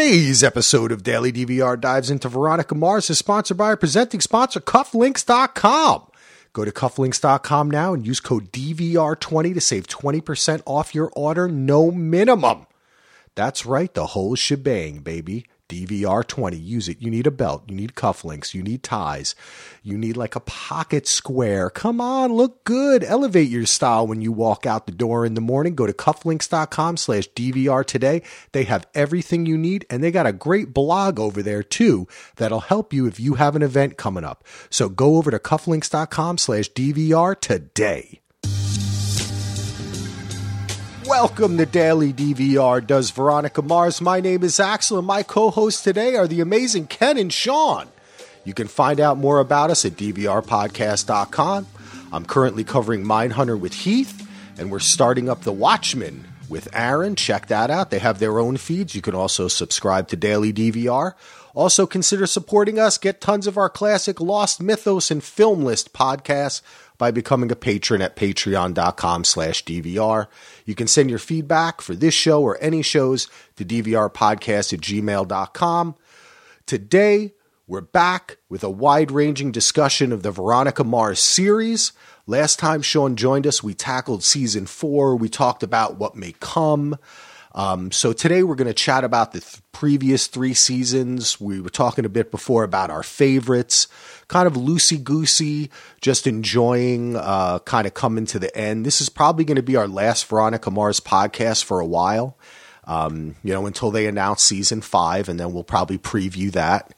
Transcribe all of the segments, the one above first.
Today's episode of Daily DVR dives into Veronica Mars is sponsored by our presenting sponsor, Cufflinks.com. Go to Cufflinks.com now and use code DVR20 to save 20% off your order, no minimum. That's right, the whole shebang, baby. DVR 20. Use it. You need a belt. You need cufflinks. You need ties. You need like a pocket square. Come on, look good. Elevate your style when you walk out the door in the morning. Go to cufflinks.com slash DVR today. They have everything you need and they got a great blog over there too that'll help you if you have an event coming up. So go over to cufflinks.com slash DVR today. Welcome to Daily DVR. Does Veronica Mars? My name is Axel, and my co hosts today are the amazing Ken and Sean. You can find out more about us at DVRpodcast.com. I'm currently covering Mindhunter with Heath, and we're starting up The Watchmen with Aaron. Check that out. They have their own feeds. You can also subscribe to Daily DVR. Also, consider supporting us. Get tons of our classic Lost Mythos and Film List podcasts by becoming a patron at patreon.com slash DVR. You can send your feedback for this show or any shows to dvrpodcast at gmail.com. Today, we're back with a wide ranging discussion of the Veronica Mars series. Last time Sean joined us, we tackled season four. We talked about what may come. Um, so today we're going to chat about the th- previous three seasons. We were talking a bit before about our favorites, kind of loosey goosey, just enjoying, uh, kind of coming to the end. This is probably going to be our last Veronica Mars podcast for a while, um, you know, until they announce season five, and then we'll probably preview that.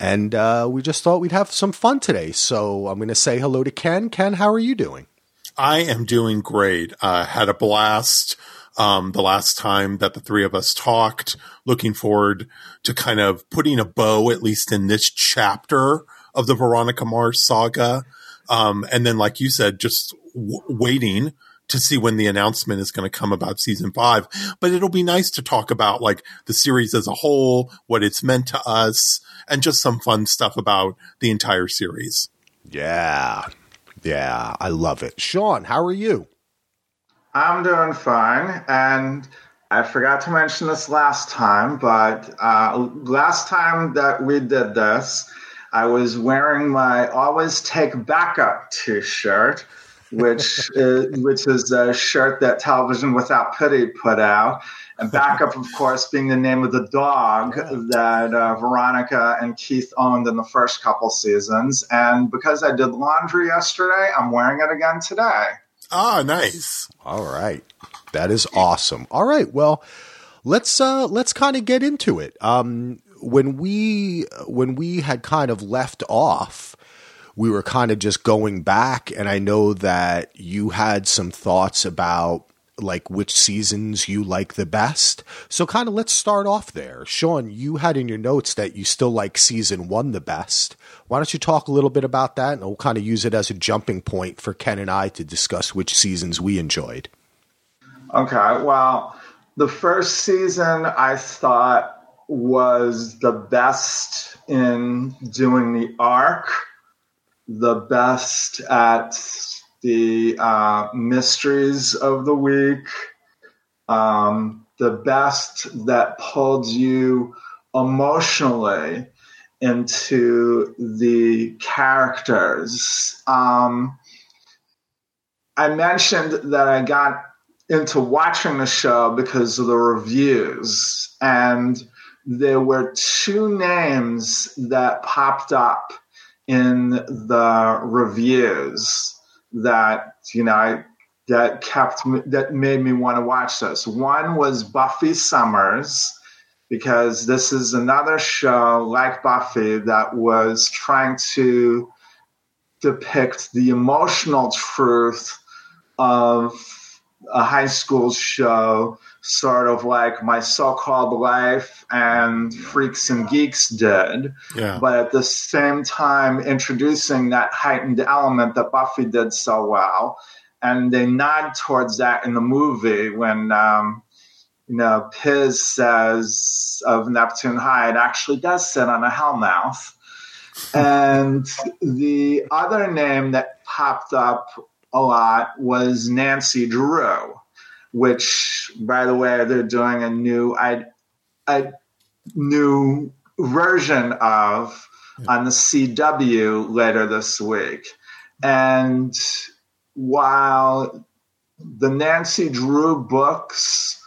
And uh, we just thought we'd have some fun today. So I'm going to say hello to Ken. Ken, how are you doing? I am doing great. Uh, had a blast um, the last time that the three of us talked. Looking forward to kind of putting a bow, at least in this chapter of the Veronica Mars saga. Um, and then, like you said, just w- waiting to see when the announcement is going to come about season five. But it'll be nice to talk about like the series as a whole, what it's meant to us, and just some fun stuff about the entire series. Yeah. Yeah. I love it. Sean, how are you? I'm doing fine. And I forgot to mention this last time, but uh, last time that we did this, I was wearing my Always Take Backup t shirt. Which is, which is a shirt that Television Without Pity put out, and backup, of course, being the name of the dog that uh, Veronica and Keith owned in the first couple seasons. And because I did laundry yesterday, I'm wearing it again today. Ah, nice. All right. That is awesome. All right. Well, let's uh let's kind of get into it. Um when we when we had kind of left off, we were kind of just going back and I know that you had some thoughts about like which seasons you like the best. So kind of let's start off there. Sean, you had in your notes that you still like season 1 the best. Why don't you talk a little bit about that and we'll kind of use it as a jumping point for Ken and I to discuss which seasons we enjoyed. Okay, well, the first season I thought was the best in doing the arc, the best at the uh, mysteries of the week, um, the best that pulled you emotionally into the characters. Um, I mentioned that I got into watching the show because of the reviews, and there were two names that popped up in the reviews that you know that kept me, that made me want to watch this. One was Buffy Summers because this is another show like Buffy that was trying to depict the emotional truth of a high school show, sort of like my so called life and Freaks and Geeks did. Yeah. But at the same time, introducing that heightened element that Buffy did so well. And they nod towards that in the movie when, um, you know, Piz says of Neptune High, it actually does sit on a hellmouth. and the other name that popped up a lot was Nancy Drew, which, by the way, they're doing a new. I, I, new version of on the CW later this week. And while the Nancy Drew books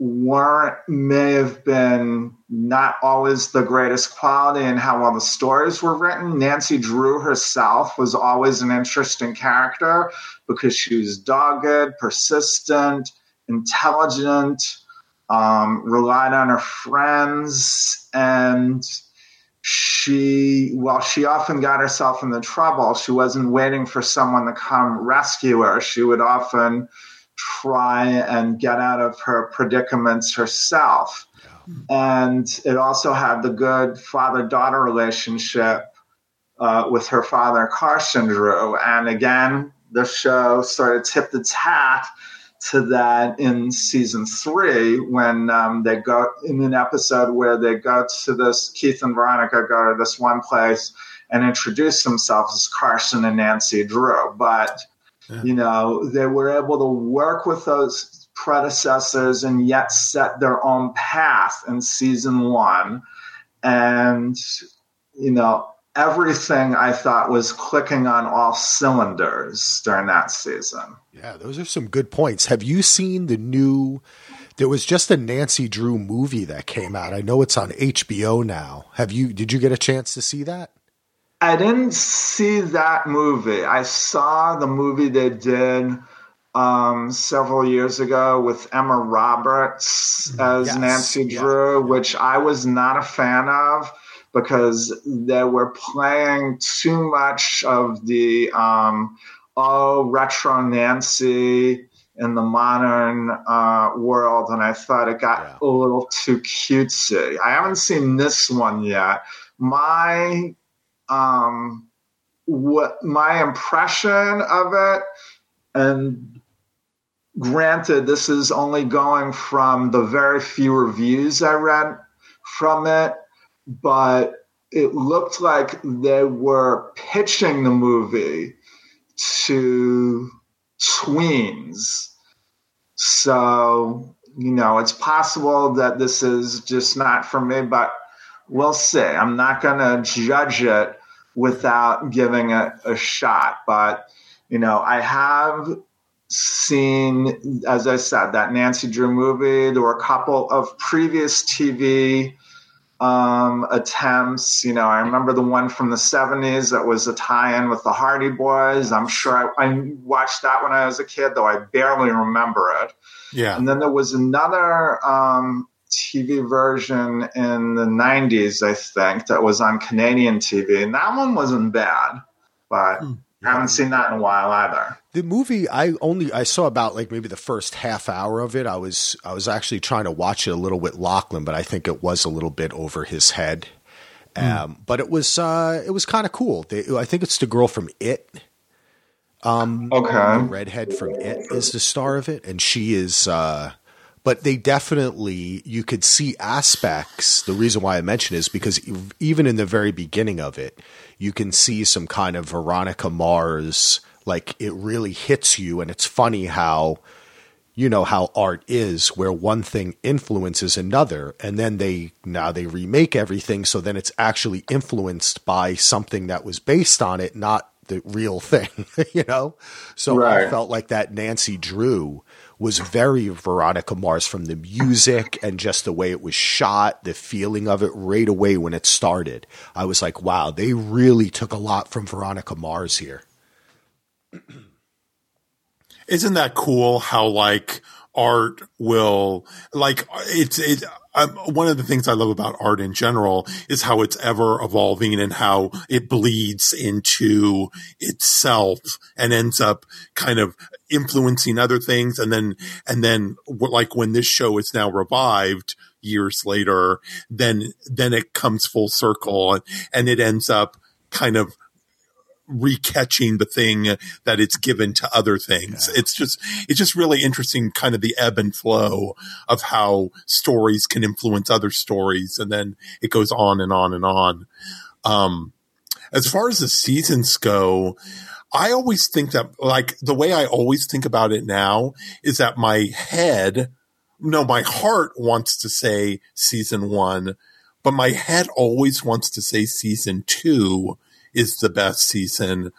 weren't may have been not always the greatest quality in how well the stories were written. Nancy Drew herself was always an interesting character because she was dogged, persistent, intelligent, um, relied on her friends, and she, while she often got herself into trouble, she wasn't waiting for someone to come rescue her. She would often try and get out of her predicaments herself. Yeah. And it also had the good father daughter relationship uh, with her father, Carson Drew. And again, the show sort of tipped its hat to that in season three when um, they go in an episode where they go to this, Keith and Veronica go to this one place and introduce themselves as Carson and Nancy Drew. But yeah. You know, they were able to work with those predecessors and yet set their own path in season one. And, you know, everything I thought was clicking on all cylinders during that season. Yeah, those are some good points. Have you seen the new? There was just a Nancy Drew movie that came out. I know it's on HBO now. Have you? Did you get a chance to see that? I didn't see that movie. I saw the movie they did um, several years ago with Emma Roberts as yes. Nancy Drew, yeah. which I was not a fan of because they were playing too much of the um, oh retro Nancy in the modern uh, world, and I thought it got yeah. a little too cutesy. I haven't seen this one yet. My um, what my impression of it, and granted, this is only going from the very few reviews I read from it, but it looked like they were pitching the movie to tweens. So, you know, it's possible that this is just not for me, but we'll see. I'm not going to judge it without giving it a shot. But, you know, I have seen, as I said, that Nancy Drew movie. There were a couple of previous TV um, attempts. You know, I remember the one from the 70s that was a tie in with the Hardy Boys. I'm sure I, I, watched that when I was a kid, though I barely remember it. Yeah. And then there was another um, TV version in the 90s, I think, that was on Canadian TV. And that one wasn't bad, but mm. I haven't seen that in a while either. The movie I only I saw about like maybe the first half hour of it. I was I was actually trying to watch it a little with Lachlan, but I think it was a little bit over his head. Mm. Um, but it was uh, it was kind of cool. They, I think it's the girl from It. Um, okay, redhead from It is the star of it, and she is uh, but they definitely you could see aspects the reason why i mention is because even in the very beginning of it you can see some kind of veronica mars like it really hits you and it's funny how you know how art is where one thing influences another and then they now they remake everything so then it's actually influenced by something that was based on it not the real thing you know so right. i felt like that nancy drew was very Veronica Mars from the music and just the way it was shot, the feeling of it right away when it started. I was like, wow, they really took a lot from Veronica Mars here. Isn't that cool how like art will like it's it um, one of the things I love about art in general is how it's ever evolving and how it bleeds into itself and ends up kind of influencing other things. And then, and then like when this show is now revived years later, then, then it comes full circle and, and it ends up kind of recatching the thing that it's given to other things. Yeah. It's just, it's just really interesting kind of the ebb and flow of how stories can influence other stories. And then it goes on and on and on. Um, as far as the seasons go, I always think that like the way I always think about it now is that my head, no, my heart wants to say season one, but my head always wants to say season two is the best season.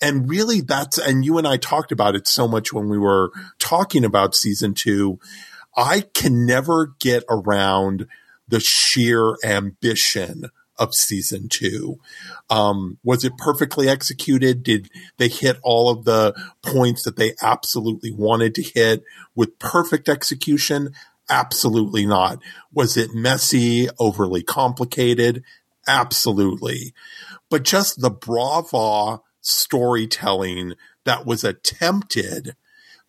And really that's, and you and I talked about it so much when we were talking about season two. I can never get around the sheer ambition of season two. Um, was it perfectly executed? Did they hit all of the points that they absolutely wanted to hit with perfect execution? Absolutely not. Was it messy, overly complicated? Absolutely. But just the brava storytelling that was attempted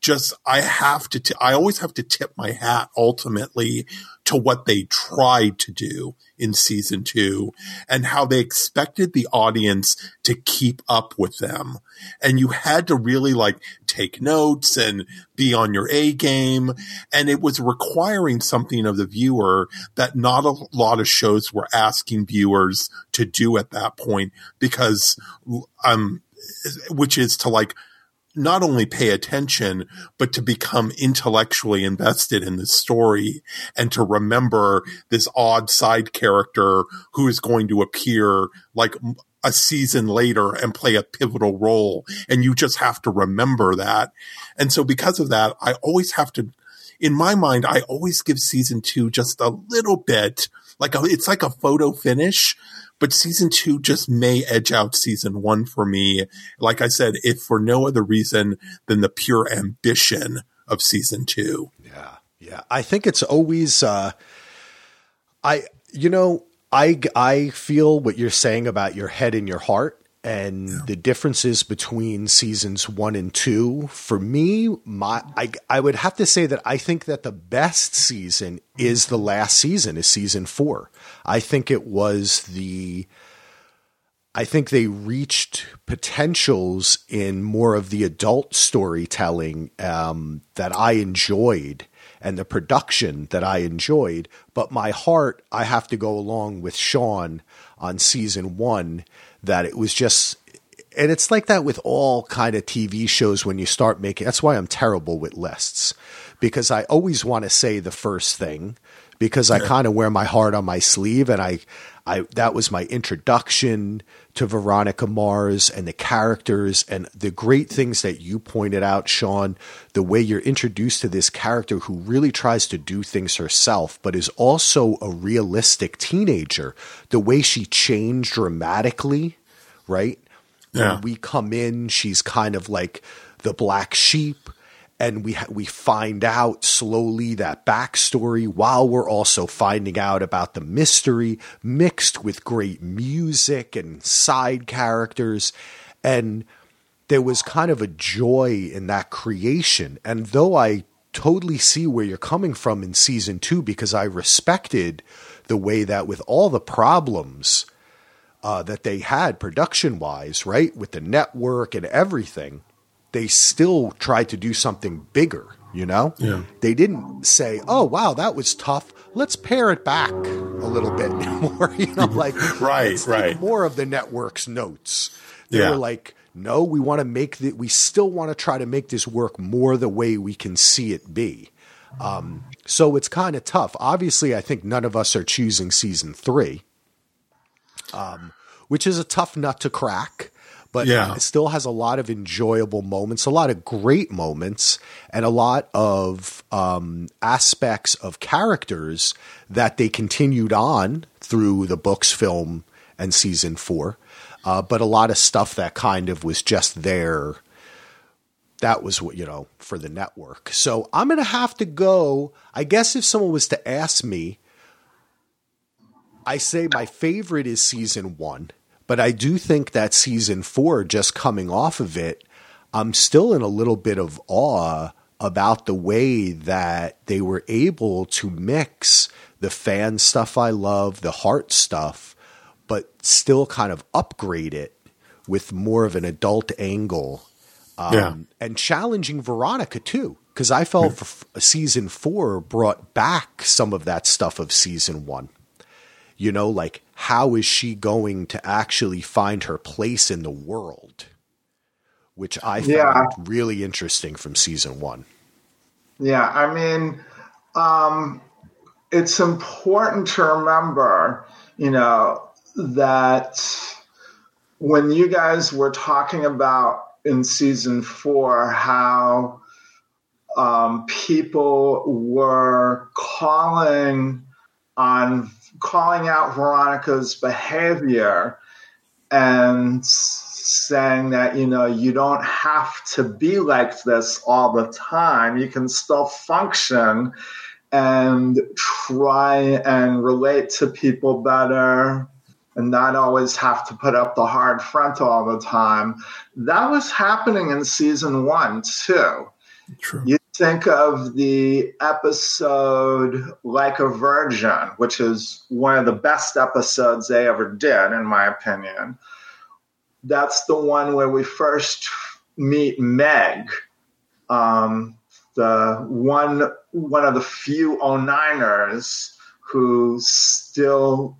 just I have to t- I always have to tip my hat ultimately to what they tried to do in season 2 and how they expected the audience to keep up with them. And you had to really like take notes and be on your A game. And it was requiring something of the viewer that not a lot of shows were asking viewers to do at that point because um which is to like not only pay attention, but to become intellectually invested in the story and to remember this odd side character who is going to appear like a season later and play a pivotal role. And you just have to remember that. And so because of that, I always have to, in my mind, I always give season two just a little bit like a, it's like a photo finish but season two just may edge out season one for me. Like I said, if for no other reason than the pure ambition of season two. Yeah. Yeah. I think it's always, uh, I, you know, I, I feel what you're saying about your head and your heart and yeah. the differences between seasons one and two. For me, my I, I would have to say that I think that the best season is the last season, is season four. I think it was the I think they reached potentials in more of the adult storytelling um, that I enjoyed and the production that I enjoyed. But my heart, I have to go along with Sean on season one that it was just and it's like that with all kind of TV shows when you start making that's why I'm terrible with lists. Because I always want to say the first thing because I kind of wear my heart on my sleeve and I I that was my introduction to Veronica Mars and the characters and the great things that you pointed out Sean the way you're introduced to this character who really tries to do things herself but is also a realistic teenager. The way she changed dramatically right? Yeah. when we come in she's kind of like the black sheep and we ha- we find out slowly that backstory while we're also finding out about the mystery mixed with great music and side characters. And there was kind of a joy in that creation. And though I totally see where you're coming from in season 2 because I respected the way that with all the problems uh, that they had production wise, right, with the network and everything, they still tried to do something bigger. You know, yeah. they didn't say, "Oh, wow, that was tough. Let's pare it back a little bit more." You know, like right, right, more of the network's notes. They yeah. were like, "No, we want to make that. We still want to try to make this work more the way we can see it be." Um, so it's kind of tough. Obviously, I think none of us are choosing season three, um, which is a tough nut to crack but yeah. it still has a lot of enjoyable moments, a lot of great moments, and a lot of um, aspects of characters that they continued on through the books, film, and season four. Uh, but a lot of stuff that kind of was just there. That was what, you know, for the network. So I'm going to have to go. I guess if someone was to ask me, I say my favorite is season one but I do think that season four, just coming off of it, I'm still in a little bit of awe about the way that they were able to mix the fan stuff I love, the heart stuff, but still kind of upgrade it with more of an adult angle. Um, yeah. And challenging Veronica too, because I felt season four brought back some of that stuff of season one. You know, like how is she going to actually find her place in the world? Which I found yeah. really interesting from season one. Yeah, I mean, um, it's important to remember, you know, that when you guys were talking about in season four how um, people were calling on calling out Veronica's behavior and saying that you know you don't have to be like this all the time. You can still function and try and relate to people better and not always have to put up the hard front all the time. That was happening in season one too. True. you think of the episode like a virgin which is one of the best episodes they ever did in my opinion that's the one where we first meet Meg, um, the one one of the few 09ers who still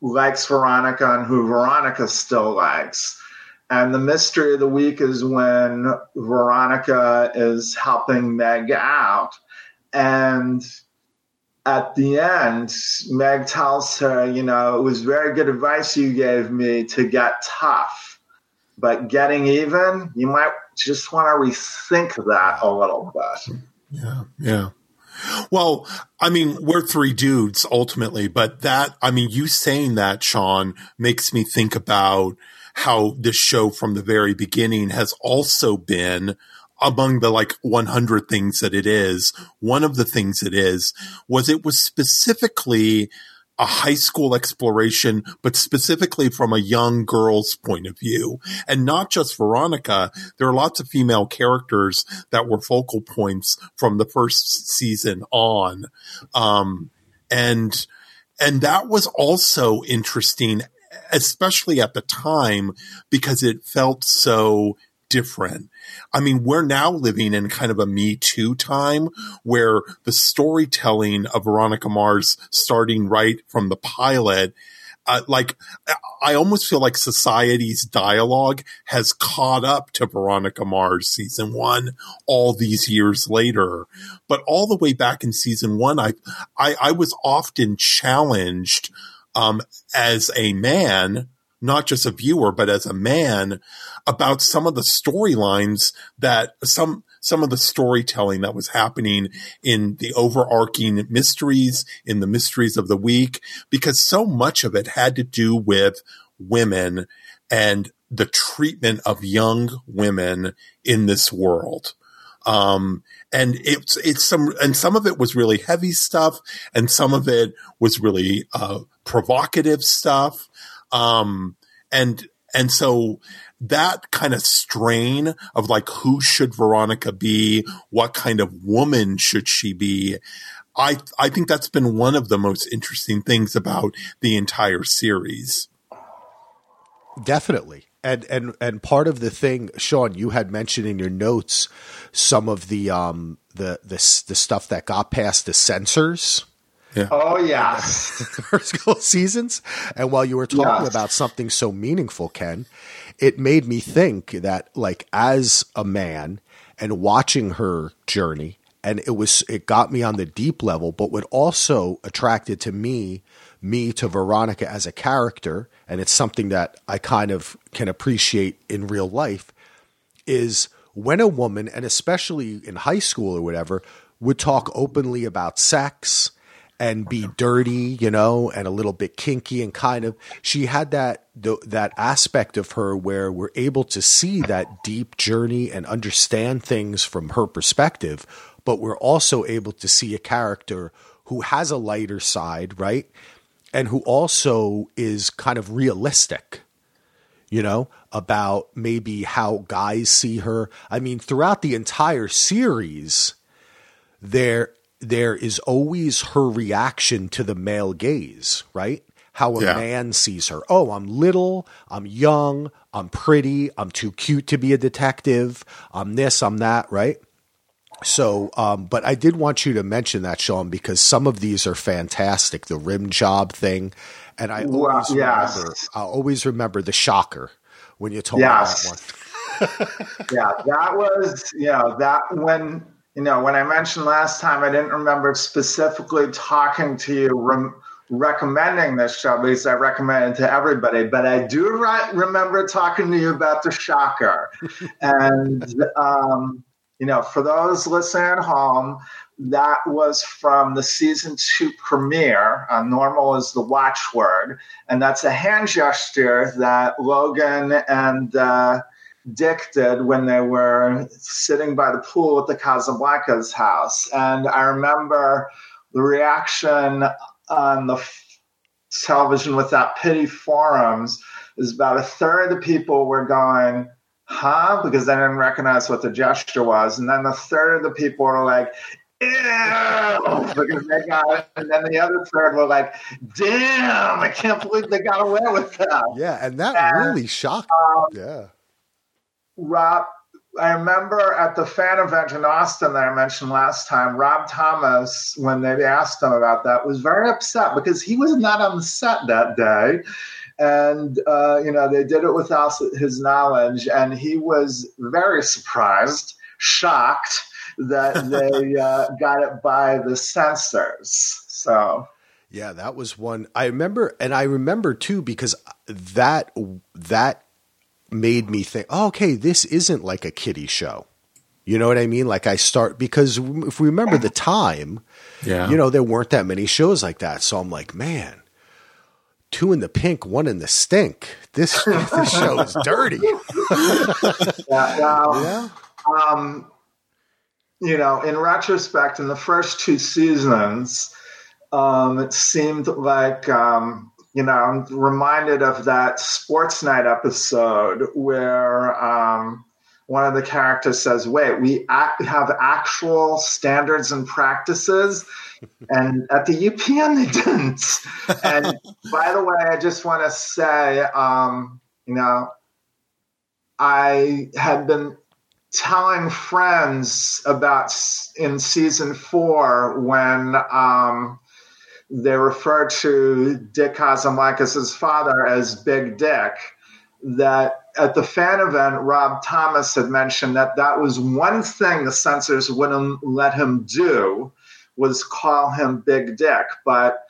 likes Veronica and who Veronica still likes. And the mystery of the week is when Veronica is helping Meg out. And at the end, Meg tells her, you know, it was very good advice you gave me to get tough but getting even, you might just want to rethink that a little bit. Yeah, yeah. Well, I mean, we're three dudes ultimately, but that, I mean, you saying that, Sean, makes me think about how this show from the very beginning has also been among the like 100 things that it is. One of the things it is was it was specifically a high school exploration, but specifically from a young girl's point of view. And not just Veronica. There are lots of female characters that were focal points from the first season on. Um, and, and that was also interesting, especially at the time, because it felt so different. I mean, we're now living in kind of a Me Too time where the storytelling of Veronica Mars starting right from the pilot uh, like I almost feel like society's dialogue has caught up to Veronica Mars season one all these years later. But all the way back in season one, I I, I was often challenged um, as a man not just a viewer, but as a man about some of the storylines that some, some of the storytelling that was happening in the overarching mysteries, in the mysteries of the week, because so much of it had to do with women and the treatment of young women in this world. Um, and it's, it's some, and some of it was really heavy stuff and some of it was really, uh, provocative stuff. Um, and, and so that kind of strain of like, who should Veronica be? What kind of woman should she be? I, I think that's been one of the most interesting things about the entire series. Definitely. And, and and part of the thing, Sean, you had mentioned in your notes some of the um the the the stuff that got past the censors yeah. Oh yeah, first couple seasons. And while you were talking yes. about something so meaningful, Ken, it made me think that, like, as a man and watching her journey, and it was it got me on the deep level, but what also attracted to me, me to Veronica as a character, and it's something that I kind of can appreciate in real life, is when a woman, and especially in high school or whatever, would talk openly about sex and be dirty, you know, and a little bit kinky and kind of she had that that aspect of her where we're able to see that deep journey and understand things from her perspective, but we're also able to see a character who has a lighter side, right? And who also is kind of realistic, you know, about maybe how guys see her. I mean, throughout the entire series, there there is always her reaction to the male gaze, right? How a yeah. man sees her. Oh, I'm little, I'm young, I'm pretty, I'm too cute to be a detective, I'm this, I'm that, right? So, um, but I did want you to mention that, Sean, because some of these are fantastic. The rim job thing, and I always well, yes. remember, I always remember the shocker when you told yes. me that one. yeah, that was you know that when you know, when I mentioned last time, I didn't remember specifically talking to you, rem- recommending this show because I recommend it to everybody. But I do re- remember talking to you about the Shocker, and um, you know, for those listening at home, that was from the season two premiere. Uh, normal is the watchword, and that's a hand gesture that Logan and uh, Dick did when they were sitting by the pool at the Casablancas house. And I remember the reaction on the Television Without Pity forums is about a third of the people were going, huh? Because they didn't recognize what the gesture was. And then the third of the people were like, ew, because they got it. And then the other third were like, damn, I can't believe they got away with that. Yeah, and that and, really shocked. Um, yeah. Rob, I remember at the fan event in Austin that I mentioned last time, Rob Thomas, when they asked him about that, was very upset because he was not on the set that day. And, uh, you know, they did it without his knowledge. And he was very surprised, shocked that they uh, got it by the censors. So. Yeah, that was one I remember, and I remember too because that that made me think, oh, okay, this isn't like a kiddie show. You know what I mean? Like I start because if we remember the time, yeah, you know, there weren't that many shows like that. So I'm like, man, two in the pink, one in the stink. This this show is dirty. yeah, yeah. Um, you know, in retrospect, in the first two seasons, um, it seemed like um, you know, I'm reminded of that sports night episode where um, one of the characters says, "Wait, we act- have actual standards and practices." and at the UPN they didn't. and by the way, I just want to say, um, you know, I had been telling friends about in season four when um, they refer to Dick Casablancas' father as Big Dick. That at the fan event, Rob Thomas had mentioned that that was one thing the censors wouldn't let him do was call him Big Dick. But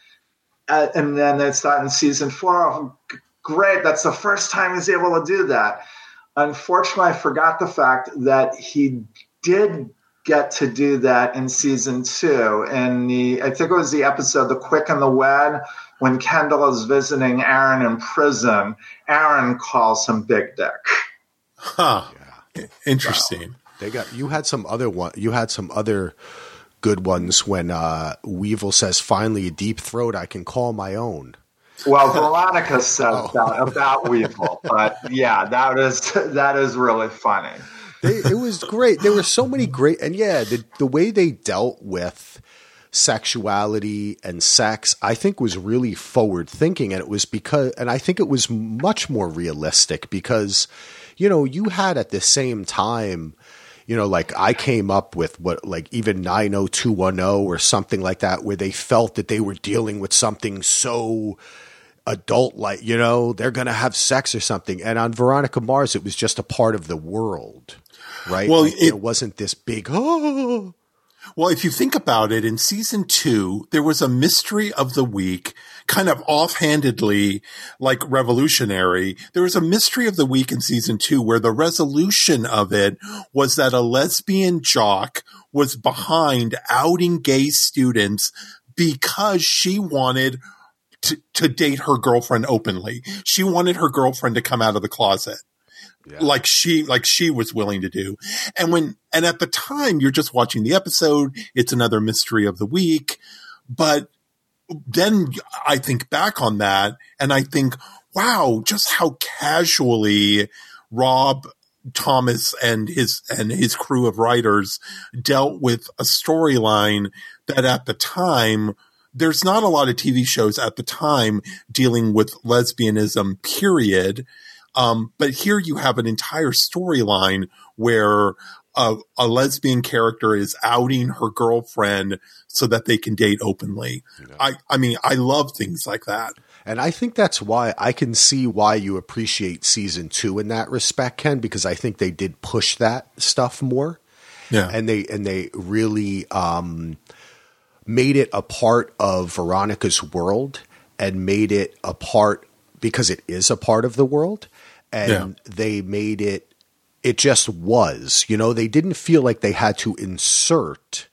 uh, and then it's that in season four. Oh, great, that's the first time he's able to do that. Unfortunately, I forgot the fact that he did get to do that in season two. And the I think it was the episode "The Quick and the Wed" when Kendall is visiting Aaron in prison. Aaron calls him Big Dick. Huh. Yeah. Interesting. Wow. They got you had some other one. You had some other good ones when uh, Weevil says, "Finally, a deep throat I can call my own." Well, Veronica says oh. that about Weevil, but yeah, that is that is really funny. They, it was great. There were so many great, and yeah, the the way they dealt with sexuality and sex, I think was really forward thinking, and it was because, and I think it was much more realistic because, you know, you had at the same time you know, like I came up with what, like even 90210 or something like that, where they felt that they were dealing with something so adult like, you know, they're going to have sex or something. And on Veronica Mars, it was just a part of the world right? Well, like, it, it wasn't this big. Oh. Well, if you think about it, in season two, there was a mystery of the week, kind of offhandedly, like revolutionary. There was a mystery of the week in season two where the resolution of it was that a lesbian jock was behind outing gay students because she wanted to, to date her girlfriend openly. She wanted her girlfriend to come out of the closet yeah. like she like she was willing to do. And when and at the time you're just watching the episode, it's another mystery of the week, but then I think back on that and I think, wow, just how casually Rob Thomas and his and his crew of writers dealt with a storyline that at the time there's not a lot of TV shows at the time dealing with lesbianism period um, but here you have an entire storyline where a, a, lesbian character is outing her girlfriend so that they can date openly. Yeah. I, I mean, I love things like that. And I think that's why I can see why you appreciate season two in that respect, Ken, because I think they did push that stuff more. Yeah. And they and they really um, made it a part of Veronica's world and made it a part because it is a part of the world and Yeah. they made it it just was you know they didn't feel like they had to insert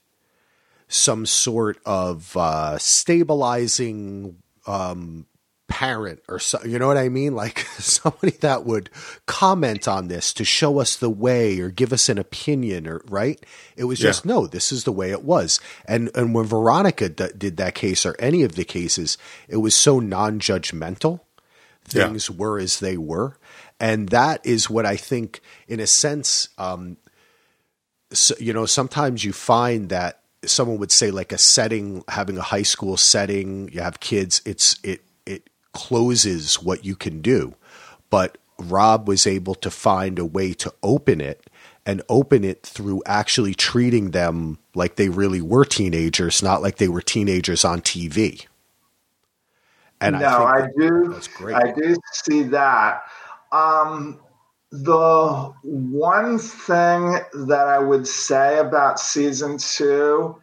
some sort of uh, stabilizing um, parent or so, you know what I mean? Like somebody that would comment on this to show us the way or give us an opinion or right. It was just Yeah. no, this is the way it was. And and when Veronica d- did that case or any of the cases, it was so non-judgmental. Yeah. Things were as they were, and that is what I think, in a sense, um, so, you know, sometimes you find that someone would say like a setting, having a high school setting, you have kids, it's it it closes what you can do. But Rob was able to find a way to open it and open it through actually treating them like they really were teenagers, not like they were teenagers on TV. And no, I I, do. that's great. I do see that. Um, the one thing that I would say about season two,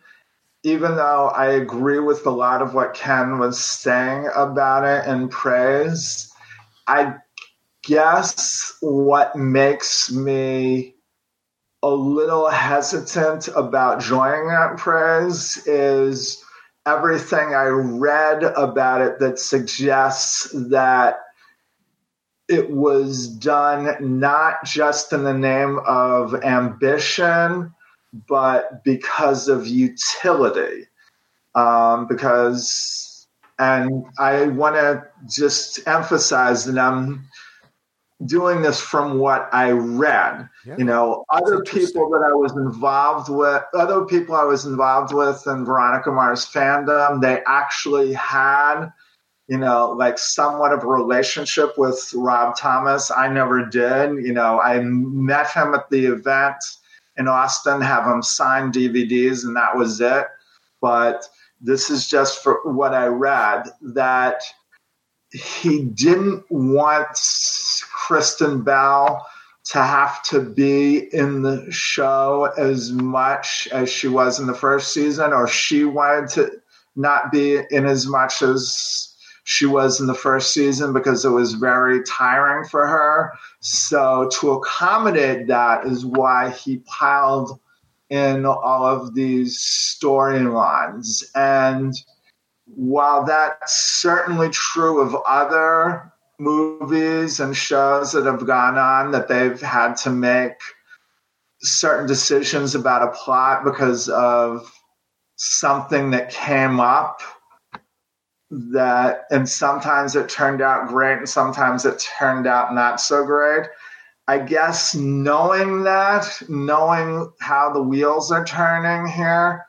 even though I agree with a lot of what Ken was saying about it and praise, I guess what makes me a little hesitant about joining that praise is everything I read about it that suggests that it was done not just in the name of ambition, but because of utility. Um, because, and I want to just emphasize that I'm doing this from what I read. Yeah. You know, other people that I was involved with, other people I was involved with in Veronica Mars fandom, they actually had, you know, like somewhat of a relationship with Rob Thomas. I never did. You know, I met him at the event in Austin, have him sign DVDs, and that was it. But this is just for what I read that he didn't want Kristen Bell to have to be in the show as much as she was in the first season, or she wanted to not be in as much as she was in the first season because it was very tiring for her. So, to accommodate that is why he piled in all of these storylines. And while that's certainly true of other movies and shows that have gone on that they've had to make certain decisions about a plot because of something that came up that and sometimes it turned out great and sometimes it turned out not so great. I guess knowing that knowing how the wheels are turning here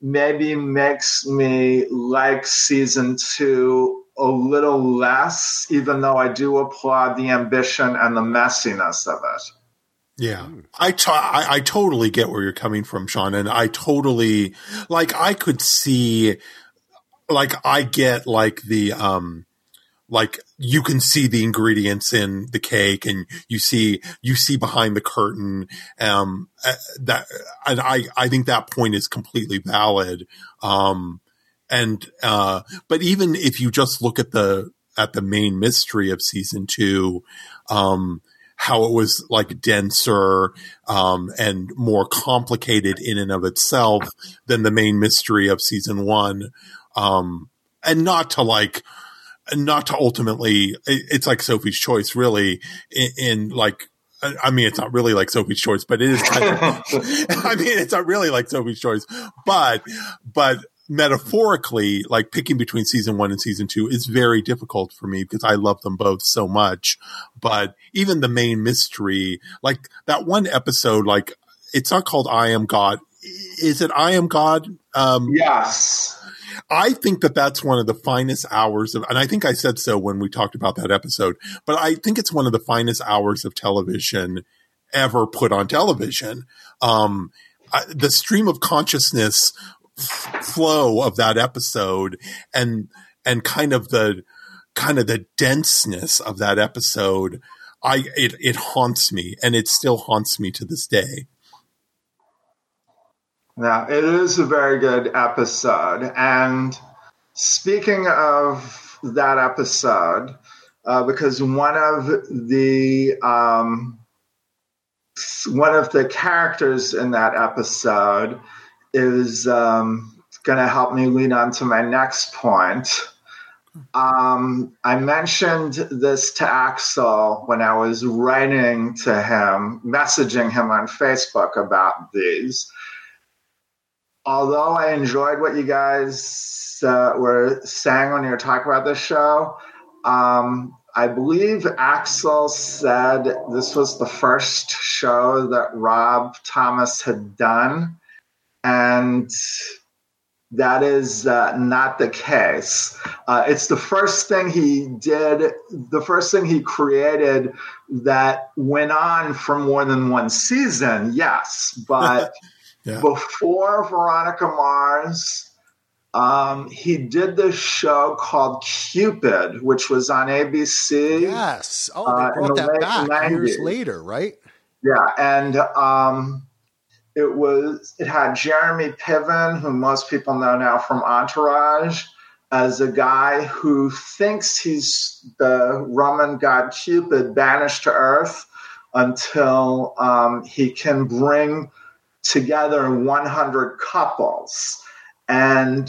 maybe makes me like season two a little less, even though I do applaud the ambition and the messiness of it. Yeah, I, I I totally get where you're coming from, Sean, and I totally like. I could see, like, I get like the um, like you can see the ingredients in the cake, and you see you see behind the curtain. Um, uh, that and I I think that point is completely valid. Um, and uh, but even if you just look at the at the main mystery of season two, um, how it was like denser um, and more complicated in and of itself than the main mystery of season one, um, and not to like not to ultimately it- it's like Sophie's Choice really in, in like. I I mean, it's not really like Sophie's Choice, but it is kind of. I mean, it's not really like Sophie's Choice, but but metaphorically, like picking between season one and season two is very difficult for me because I love them both so much. But even the main mystery, like that one episode, like it's not called I Am God. Is it I Am God? Um, yes. I think that that's one of the finest hours of, and I think I said so when we talked about that episode, but I think it's one of the finest hours of television ever put on television. Um, I, the stream of consciousness f- flow of that episode and, and kind of the, kind of the denseness of that episode. I, it, it haunts me and it still haunts me to this day. Now, it is a very good episode. And speaking of that episode, uh, because one of the um, one of the characters in that episode is um, going to help me lead on to my next point. Um, I mentioned this to Axel when I was writing to him, messaging him on Facebook about these. Although I enjoyed what you guys uh, were saying when you were talking about this show, um, I believe Axel said this was the first show that Rob Thomas had done. And that is uh, not the case. Uh, it's the first thing he did, the first thing he created that went on for more than one season, yes. But yeah. before Veronica Mars, um, he did this show called Cupid, which was on ABC. Yes. Oh, they uh, brought uh, that back 90s. years later, right? Yeah. And um, it was it had Jeremy Piven, who most people know now from Entourage, as a guy who thinks he's the Roman god Cupid banished to Earth until um, he can bring together 100 couples. And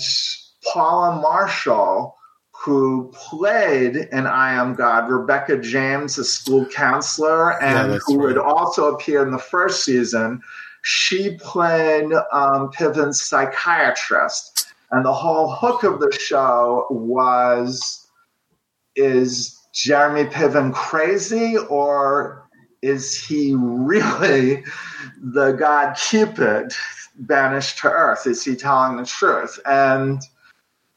Paula Marshall, who played in I Am God, Rebecca James, a school counselor, and yeah, who right. would also appear in the first season, she played um, Piven's psychiatrist. And the whole hook of the show was is Jeremy Piven crazy or is he really the god Cupid banished to Earth? Is he telling the truth? And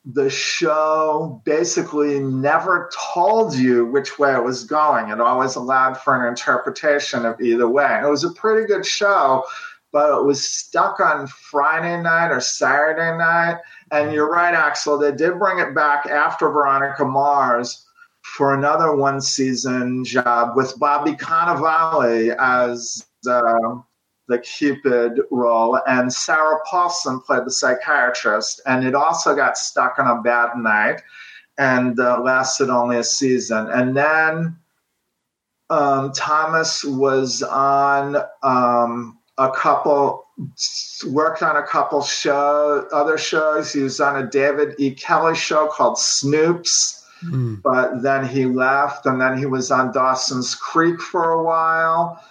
the show basically never told you which way it was going. It always allowed for an interpretation of either way. It was a pretty good show, but it was stuck on Friday night or Saturday night. And you're right, Axel, they did bring it back after Veronica Mars for another one season job with Bobby Cannavale as uh, the Cupid role, and Sarah Paulson played the psychiatrist. And it also got stuck on a bad night and uh, lasted only a season. And then um, Thomas was on. Um, a couple worked on a couple show other shows. He was on a David E. Kelley show called Snoops, mm. but then he left, and then he was on Dawson's Creek for a while.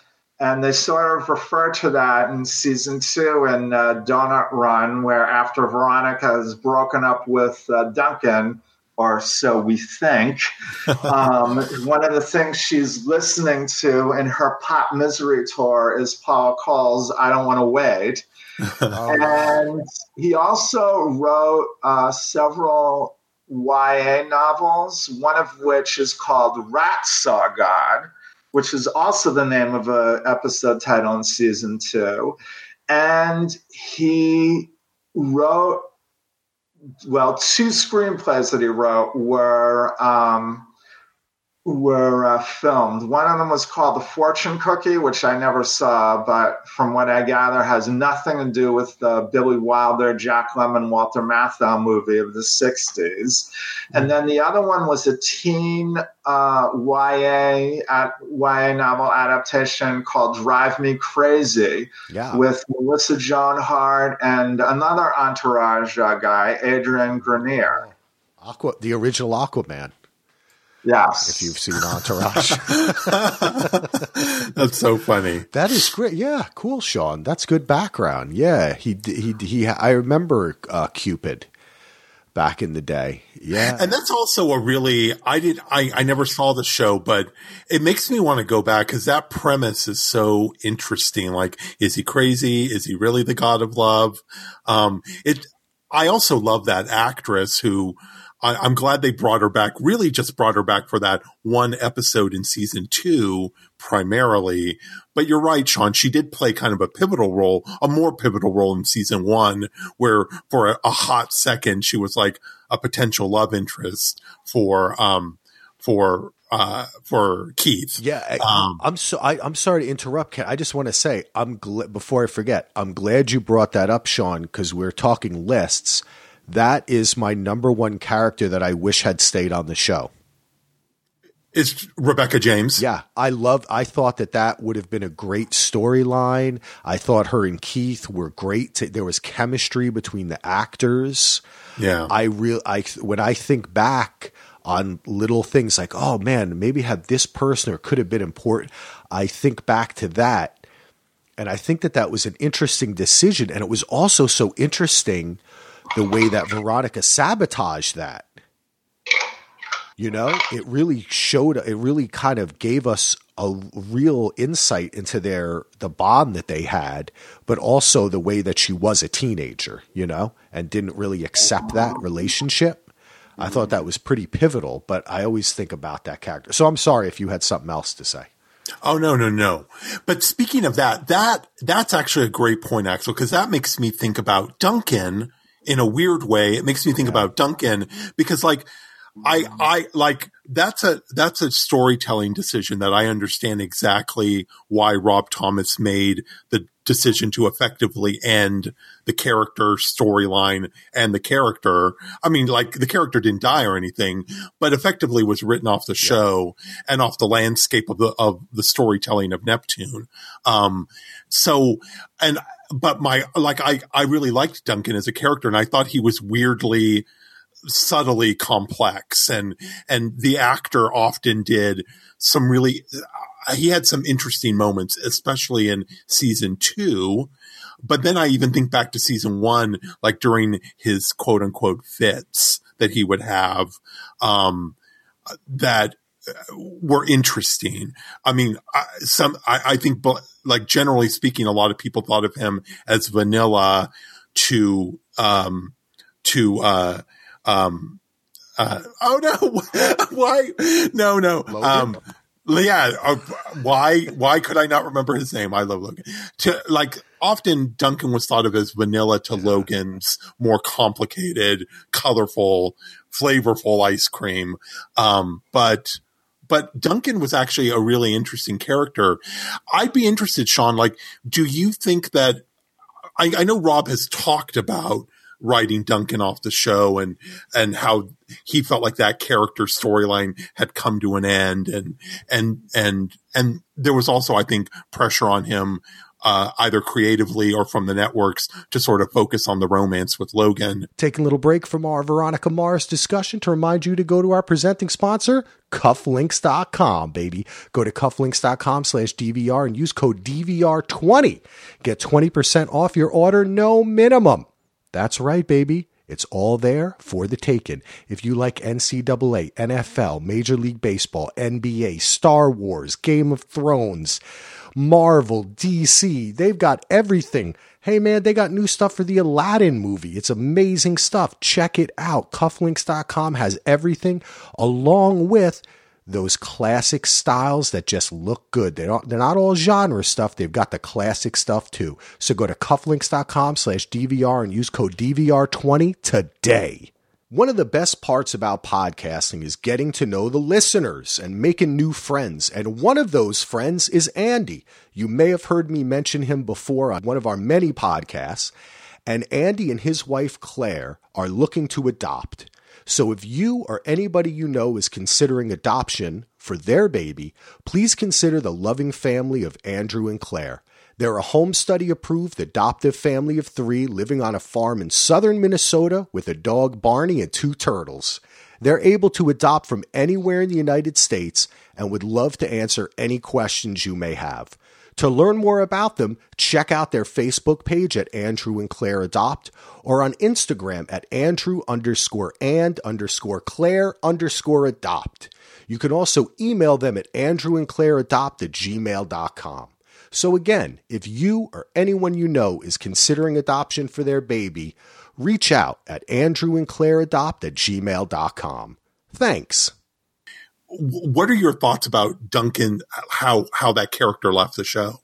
And they sort of refer to that in season two in uh, Donut Run, where after Veronica has broken up with uh, Duncan, or so we think. Um, one of the things she's listening to in her pop misery tour is Paula Cole's I Don't Want to Wait. oh. And he also wrote uh, several YA novels, one of which is called Rat Saw God, which is also the name of an episode title in season two. And he wrote well, two screenplays that he wrote were um, were uh, filmed. One of them was called The Fortune Cookie, which I never saw, but from what I gather, has nothing to do with the Billy Wilder, Jack Lemmon, Walter Matthau movie of the 60s. And then the other one was a teen uh, YA, at, YA novel adaptation called Drive Me Crazy yeah. with Melissa Joan Hart and another entourage uh, guy, Adrian Grenier. Aqua, the original Aquaman. Yes. If you've seen Entourage. That's so funny. That is great. Yeah, cool, Sean. That's good background. Yeah, he he he. I remember uh, Cupid back in the day. Yeah, and that's also a really I did I I never saw the show, but it makes me want to go back because that premise is so interesting. Like, is he crazy? Is he really the god of love? Um, it. I also love that actress who I, am glad they brought her back. Really, just brought her back for that one episode in season two, primarily. But you're right, Sean. She did play kind of a pivotal role, a more pivotal role in season one, where for a, a hot second she was like a potential love interest for um for uh, for Keith. Yeah, um, I'm so I, am sorry to interrupt. Ken. I just want to say I'm gl- before I forget. I'm glad you brought that up, Sean, because we're talking lists. That is my number one character that I wish had stayed on the show. Is Rebecca James? Yeah, I love. I thought that that would have been a great storyline. I thought her and Keith were great. To, there was chemistry between the actors. Yeah, I real. I when I think back on little things like, oh man, maybe had this person or could have been important. I think back to that, and I think that that was an interesting decision, and it was also so interesting the way that Veronica sabotaged that you know, it really showed, it really kind of gave us a real insight into their, the bond that they had, but also the way that she was a teenager, you know, and didn't really accept that relationship. I thought that was pretty pivotal, but I always think about that character. So I'm sorry if you had something else to say. Oh no, no, no. But speaking of that, that that's actually a great point, Axel, because that makes me think about Duncan in a weird way. It makes me think yeah. about Duncan because like I, I like that's a, that's a storytelling decision that I understand exactly why Rob Thomas made the decision to effectively end the character storyline and the character. I mean, like the character didn't die or anything, but effectively was written off the show yeah. and off the landscape of the, of the storytelling of Neptune. Um, so, and, but my, like, I, I really liked Duncan as a character and I thought he was weirdly, subtly complex and and the actor often did some really he had some interesting moments especially in season 2 but then I even think back to season 1 like during his quote unquote fits that he would have um that were interesting. I mean, I, some I, I think, like generally speaking, a lot of people thought of him as vanilla to um, to uh, um, uh, oh no, why? No, no. Um, yeah, uh, why? Why could I not remember his name? I love Logan. To like, often Duncan was thought of as vanilla to Logan's more complicated, colorful, flavorful ice cream. Um, but but Duncan was actually a really interesting character. I'd be interested, Sean. Like, do you think that? I, I know Rob has talked about writing Duncan off the show and, and how he felt like that character storyline had come to an end. And, and, and, and there was also, I think, pressure on him uh, either creatively or from the networks to sort of focus on the romance with Logan. Taking a little break from our Veronica Mars discussion to remind you to go to our presenting sponsor, cufflinks.com, baby. Go to cufflinks.com slash DVR and use code DVR20. Get 20% off your order, no minimum. That's right, baby. It's all there for the taking. If you like NCAA, NFL, Major League Baseball, NBA, Star Wars, Game of Thrones, Marvel, DC, they've got everything. Hey man, they got new stuff for the Aladdin movie. It's amazing stuff. Check it out. Cufflinks.com has everything along with those classic styles that just look good. They don't, they're not all genre stuff. They've got the classic stuff too. So go to cufflinks.com slash DVR and use code DVR20 today. One of the best parts about podcasting is getting to know the listeners and making new friends. And one of those friends is Andy. You may have heard me mention him before on one of our many podcasts. And Andy and his wife Claire are looking to adopt. So if you or anybody you know is considering adoption for their baby, please consider the loving family of Andrew and Claire. They're a home study approved adoptive family of three living on a farm in southern Minnesota with a dog Barney and two turtles. They're able to adopt from anywhere in the United States and would love to answer any questions you may have. To learn more about them, check out their Facebook page at Andrew and Claire Adopt or on Instagram at Andrew underscore and underscore Claire underscore adopt. You can also email them at Andrew and Claire Adopt at gmail.com. So again, if you or anyone you know is considering adoption for their baby, reach out at Andrew and Claire Adopt at gmail.com. Thanks what are your thoughts about Duncan? How how that character left the show?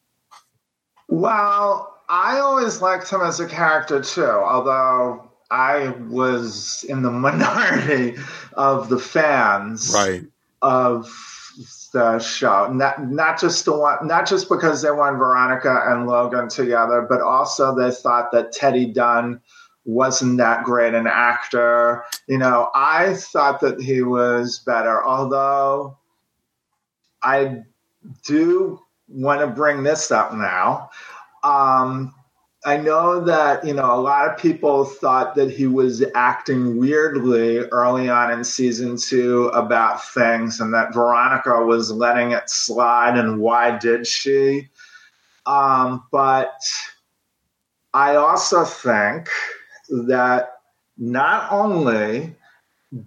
Well, I always liked him as a character too, although I was in the minority of the fans right. of the show. Not not just the one, not just because they wanted Veronica and Logan together, but also they thought that Teddy Dunn wasn't that great an actor. You know, I thought that he was better, although I do want to bring this up now. Um, I know that you know a lot of people thought that he was acting weirdly early on in season two about things, and that Veronica was letting it slide. And why did she? Um, but I also think that not only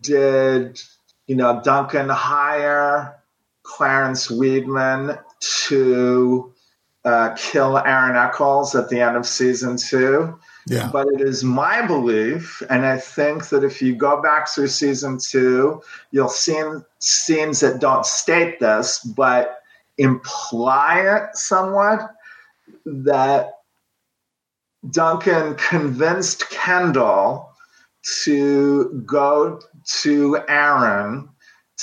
did you know Duncan hire Clarence Wiedman to uh, kill Aaron Echolls at the end of season two. Yeah. But it is my belief, and I think that if you go back through season two, you'll see scenes that don't state this, but imply it somewhat that Duncan convinced Kendall to go to Aaron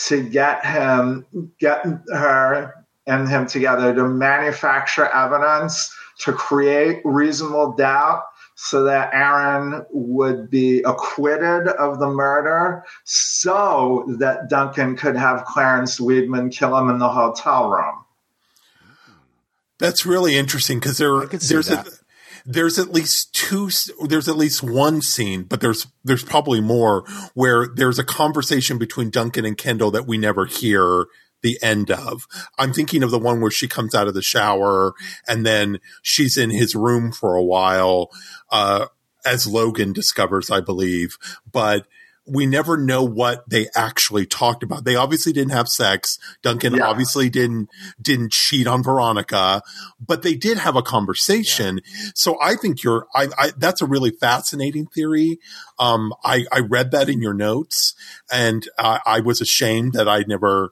to get him, get her and him together to manufacture evidence to create reasonable doubt so that Aaron would be acquitted of the murder so that Duncan could have Clarence Wiedman kill him in the hotel room. That's really interesting because there, there's a, there's at least two there's at least one scene but there's there's probably more where there's a conversation between Duncan and Kendall that we never hear the end of. I'm thinking of the one where she comes out of the shower and then she's in his room for a while uh, as Logan discovers, I believe, but we never know what they actually talked about. They obviously didn't have sex. Duncan yeah. obviously didn't didn't cheat on Veronica, but they did have a conversation. Yeah. So I think you're I, I, that's a really fascinating theory. Um, I I read that in your notes, and I, I was ashamed that I never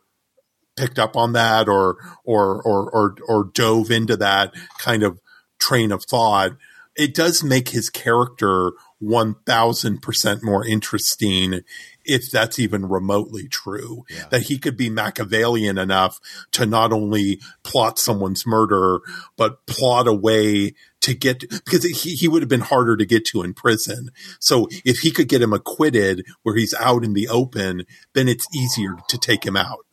picked up on that or or or or or dove into that kind of train of thought. It does make his character 1000% more interesting if that's even remotely true. Yeah. That he could be Machiavellian enough to not only plot someone's murder, but plot a way to get, because he, he would have been harder to get to in prison. So if he could get him acquitted where he's out in the open, then it's easier to take him out.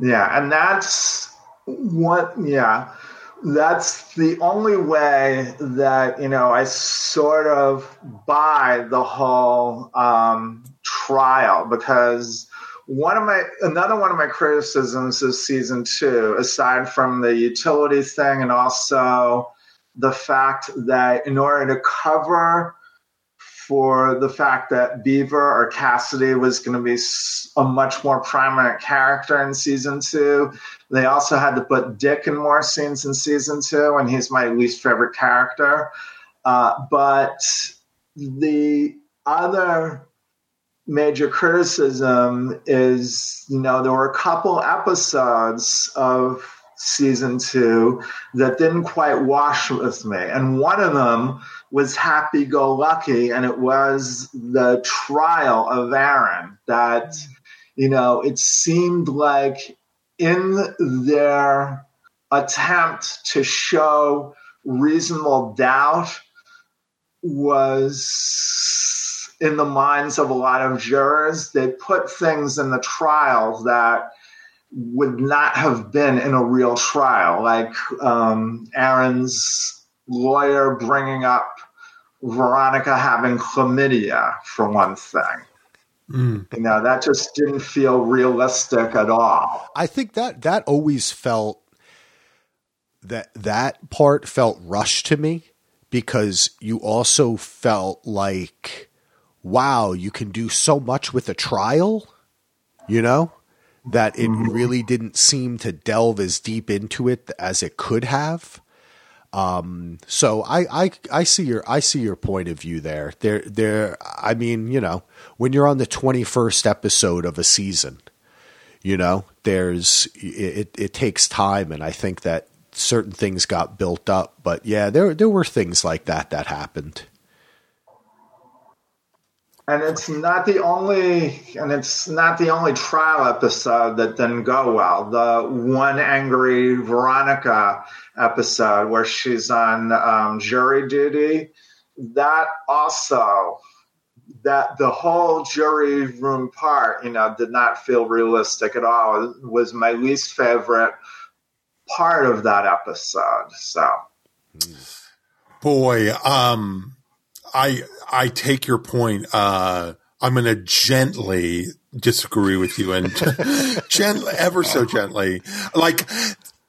Yeah. And that's what, yeah that's the only way that you know I sort of buy the whole um, trial because one of my another one of my criticisms of season two, aside from the utility thing and also the fact that in order to cover for the fact that Beaver or Cassidy was going to be a much more prominent character in season two. They also had to put Dick in more scenes in season two, and he's my least favorite character. Uh, but the other major criticism is, you know, there were a couple episodes of season two that didn't quite wash with me. And one of them was happy go lucky, and it was the trial of Aaron that, you know, it seemed like in their attempt to show reasonable doubt was in the minds of a lot of jurors. They put things in the trial that would not have been in a real trial, like um, Aaron's lawyer bringing up Veronica having chlamydia, for one thing. Mm. You know, that just didn't feel realistic at all. I think that that always felt that that part felt rushed to me because you also felt like wow, you can do so much with a trial, you know? That it mm-hmm. really didn't seem to delve as deep into it as it could have. Um, so I, I, I see your, I see your point of view there. There, there, I mean, you know, when you're on the 21st episode of a season, you know, there's, it, it takes time. And I think that certain things got built up, but yeah, there, there were things like that that happened. And it's not the only and it's not the only trial episode that didn't go well. The one angry veronica episode where she's on um, jury duty that also that the whole jury room part you know did not feel realistic at all. It was my least favorite part of that episode so. Boy um I I take your point. Uh, I'm going to gently disagree with you, and gently, ever so gently. Like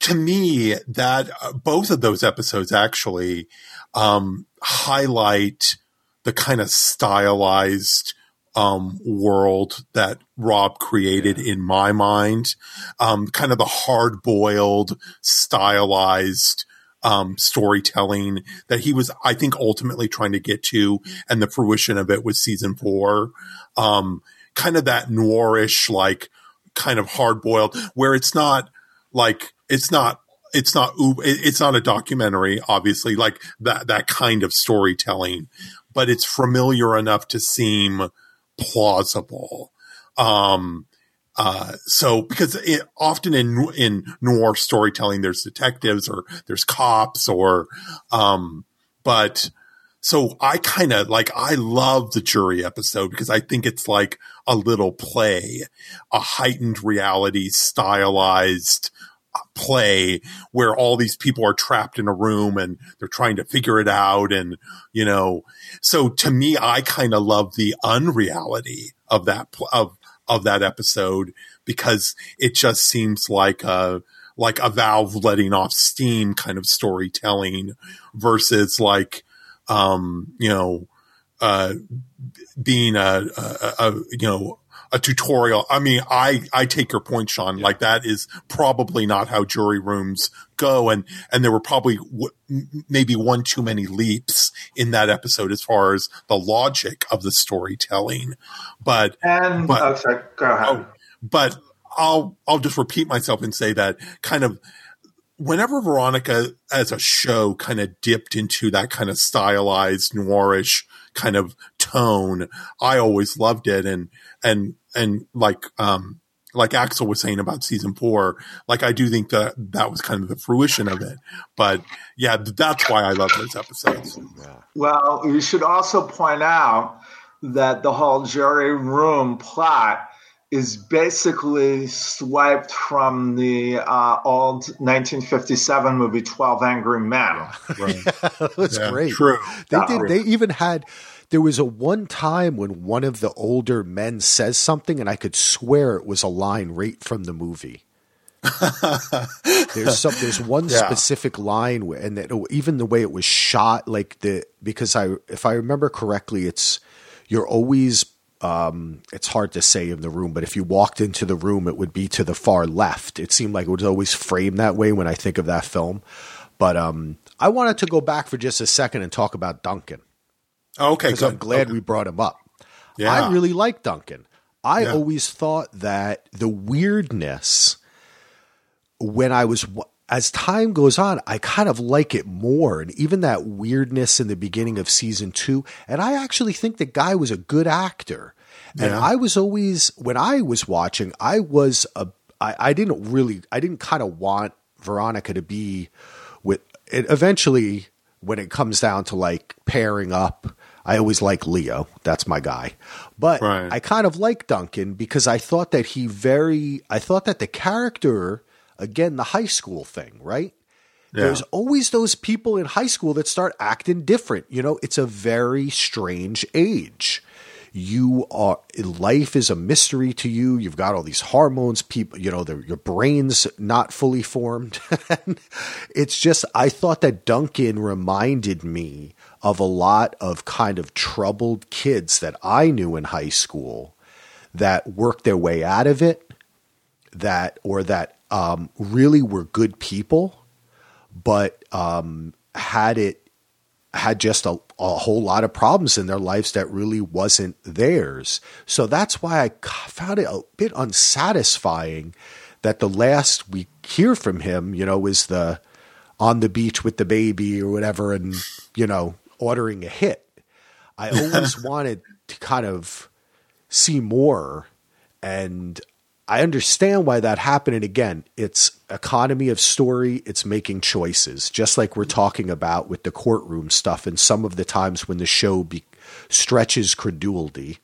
to me, that uh, both of those episodes actually um, highlight the kind of stylized um, world that Rob created in my mind. Um, kind of the hard boiled, stylized um, storytelling that he was, I think, ultimately trying to get to, and the fruition of it was season four. Um, kind of that noirish, like kind of hard boiled, where it's not like it's not it's not it's not a documentary, obviously, like that that kind of storytelling, but it's familiar enough to seem plausible. Um, uh, so because it, often in in noir storytelling, there's detectives or there's cops or, um, but so I kind of like I love the jury episode because I think it's like a little play, a heightened reality stylized uh, play where all these people are trapped in a room and they're trying to figure it out and you know so to me I kind of love the unreality of that of of that episode because it just seems like a like a valve letting off steam kind of storytelling versus like um you know uh being a, a, a you know a tutorial. I mean, I, I take your point, Sean. Yeah. Like that is probably not how jury rooms go. And, and there were probably w- maybe one too many leaps in that episode as far as the logic of the storytelling. But, and, oh, but, oh, sorry, go ahead. Oh, but I'll, I'll just repeat myself and say that kind of, whenever Veronica as a show kind of dipped into that kind of stylized noirish kind of tone, I always loved it. And, and, and like, um, like Axel was saying about season four, like I do think that that was kind of the fruition of it. But yeah, that's why I love those episodes. Well, you should also point out that the whole jury room plot is basically swiped from the uh, old 1957 movie 12 Angry Men. Right. yeah, that was yeah, great. True. They did. They even had there was a one time when one of the older men says something, and I could swear it was a line right from the movie. there's some there's one yeah. specific line where, and that, even the way it was shot, like the because I if I remember correctly, it's you're always um, it's hard to say in the room, but if you walked into the room, it would be to the far left. It seemed like it was always framed that way when I think of that film. But um, I wanted to go back for just a second and talk about Duncan. Oh, okay, because I'm glad okay. we brought him up. Yeah. I really like Duncan. I yeah. always thought that the weirdness when I was as time goes on, I kind of like it more. And even that weirdness in the beginning of season two. And I actually think the guy was a good actor. Yeah. And I was always, when I was watching, I was a, I, I didn't really, I didn't kind of want Veronica to be with, it eventually, when it comes down to like pairing up, I always like Leo. That's my guy. But right. I kind of like Duncan because I thought that he very, I thought that the character, again, the high school thing, right? Yeah. There's always those people in high school that start acting different. You know, it's a very strange age. You are life is a mystery to you. You've got all these hormones, people. You know, your brain's not fully formed. it's just I thought that Duncan reminded me of a lot of kind of troubled kids that I knew in high school that worked their way out of it, that or that um, really were good people, but um, had it had just a, a whole lot of problems in their lives that really wasn't theirs. So that's why I found it a bit unsatisfying that the last we hear from him, you know, is the on the beach with the baby or whatever, and you know, ordering a hit. I always wanted to kind of see more. And I understand why that happened. And again, it's economy of story, it's making choices, just like we're talking about with the courtroom stuff. And some of the times when the show be- stretches credulity,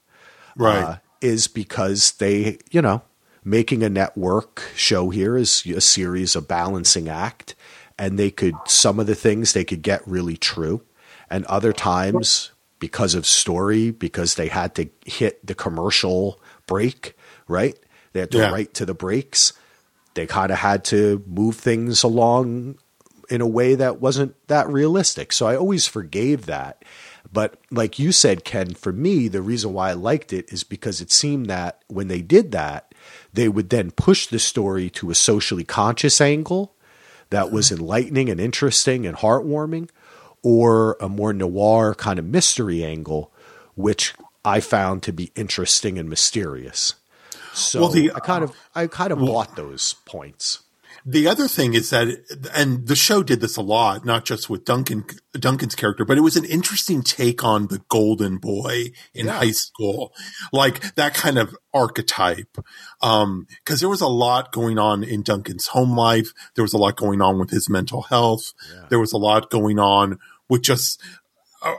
Right. uh, is because they, you know, making a network show here is a series, a balancing act. And they could, some of the things they could get really true. And other times, because of story, because they had to hit the commercial break, right? They had to Yeah. write to the breaks. They kind of had to move things along in a way that wasn't that realistic. So I always forgave that. But like you said, Ken, for me, the reason why I liked it is because it seemed that when they did that, they would then push the story to a socially conscious angle that was mm-hmm. enlightening and interesting and heartwarming, or a more noir kind of mystery angle, which I found to be interesting and mysterious. So Well, the- I kind of I kind of bought those points. The other thing is that, and the show did this a lot, not just with Duncan, Duncan's character, but it was an interesting take on the golden boy in Yeah. high school, like that kind of archetype. Um, cause there was a lot going on in Duncan's home life. There was a lot going on with his mental health. There was a lot going on with just,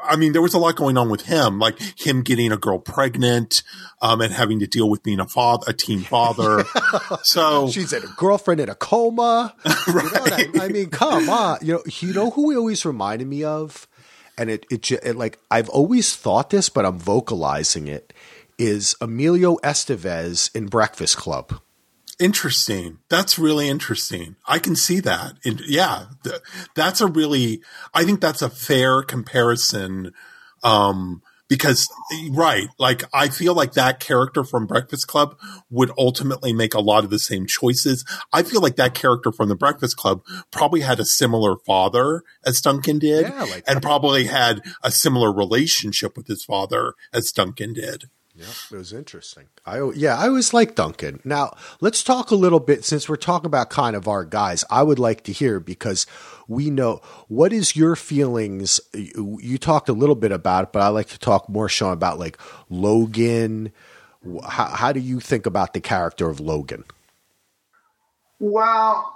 I mean, there was a lot going on with him, like him getting a girl pregnant, um, and having to deal with being a father, a teen father. so She's a girlfriend in a coma. You know I, I mean, come on. You know, you know who he always reminded me of, and it, it, it like I've always thought this, but I'm vocalizing it. Is Emilio Estevez in Breakfast Club? Interesting. That's really interesting. I can see that. And yeah, th- that's a really, I think that's a fair comparison. Um, because right, like I feel like that character from Breakfast Club would ultimately make a lot of the same choices. I feel like that character from the Breakfast Club probably had a similar father as Duncan did Yeah, like- and probably had a similar relationship with his father as Duncan did. Yeah, it was interesting. I yeah, I always like Duncan. Now let's talk a little bit since we're talking about kind of our guys. I would like to hear because we know what is your feelings. You, you talked a little bit about it, but I like to talk more, Sean, about like Logan. How, how do you think about the character of Logan? Well,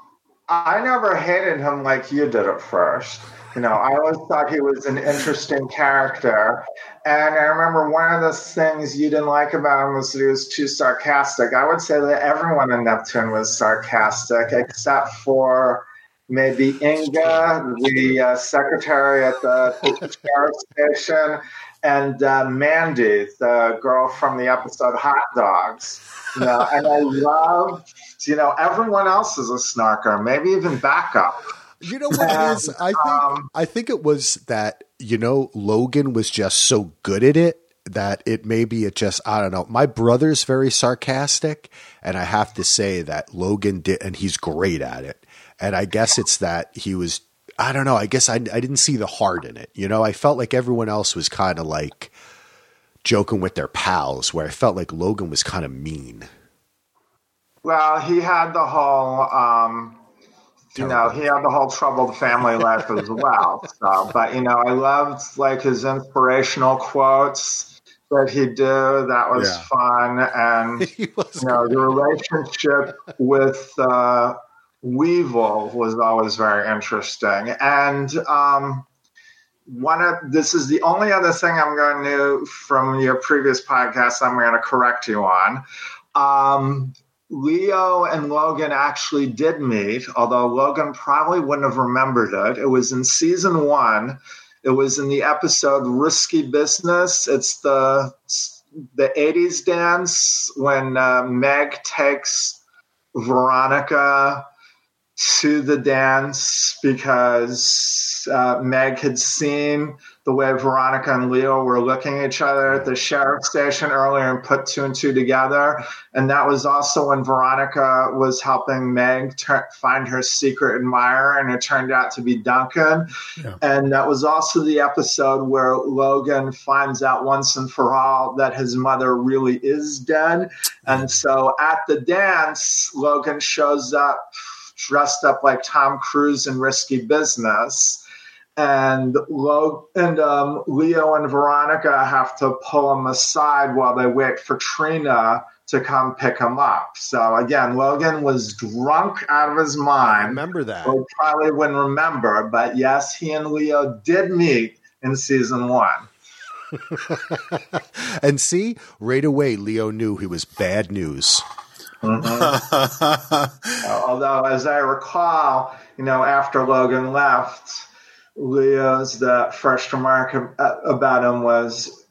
I never hated him like you did at first. You know, I always thought he was an interesting character. And I remember one of the things you didn't like about him was that he was too sarcastic. I would say that everyone in Neptune was sarcastic, except for maybe Inga, the uh, secretary at the sheriff's station, and uh, Mandy, the girl from the episode Hot Dogs. You know, and I love, you know, everyone else is a snarker, maybe even backup. You know what it is? I think Um, I think it was that you know Logan was just so good at it that it maybe it just I don't know. My brother's very sarcastic, and I have to say that Logan did, and he's great at it. And I guess it's that he was. I don't know. I guess I I didn't see the heart in it. You know, I felt like everyone else was kind of like joking with their pals, where I felt like Logan was kind of mean. Well, he had the whole, um, you know, he had the whole troubled family life as well. So, but you know, I loved like his inspirational quotes that he'd do. That was Yeah. fun, and was you know, the relationship with uh, Weevil was always very interesting. And um, one of this is the only other thing I'm going to do from your previous podcast I'm going to correct you on. Um, Leo and Logan actually did meet, although Logan probably wouldn't have remembered it. It was in season one. It was in the episode "Risky Business." It's the the '80s dance when uh, Meg takes Veronica to the dance because uh, Meg had seen the way Veronica and Leo were looking at each other at the sheriff station earlier and put two and two together. And that was also when Veronica was helping Meg ter- find her secret admirer, and it turned out to be Duncan. Yeah. And that was also the episode where Logan finds out once and for all that his mother really is dead. And so at the dance, Logan shows up dressed up like Tom Cruise in Risky Business. And Lo- and um, Leo and Veronica have to pull him aside while they wait for Trina to come pick him up. So again, Logan was drunk out of his mind. remember that. Well, probably wouldn't remember, but yes, he and Leo did meet in season one. and see, right away, Leo knew he was bad news. Uh, although, as I recall, you know, after Logan left, Leo's the first remark about him was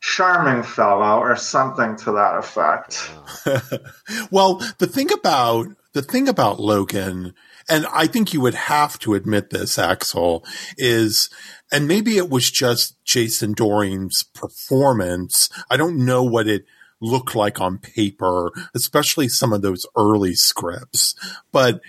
charming fellow or something to that effect. well, the thing about the thing about Logan, and I think you would have to admit this, Axel, is, and maybe it was just Jason Dohring's performance. I don't know what it looked like on paper, especially some of those early scripts, but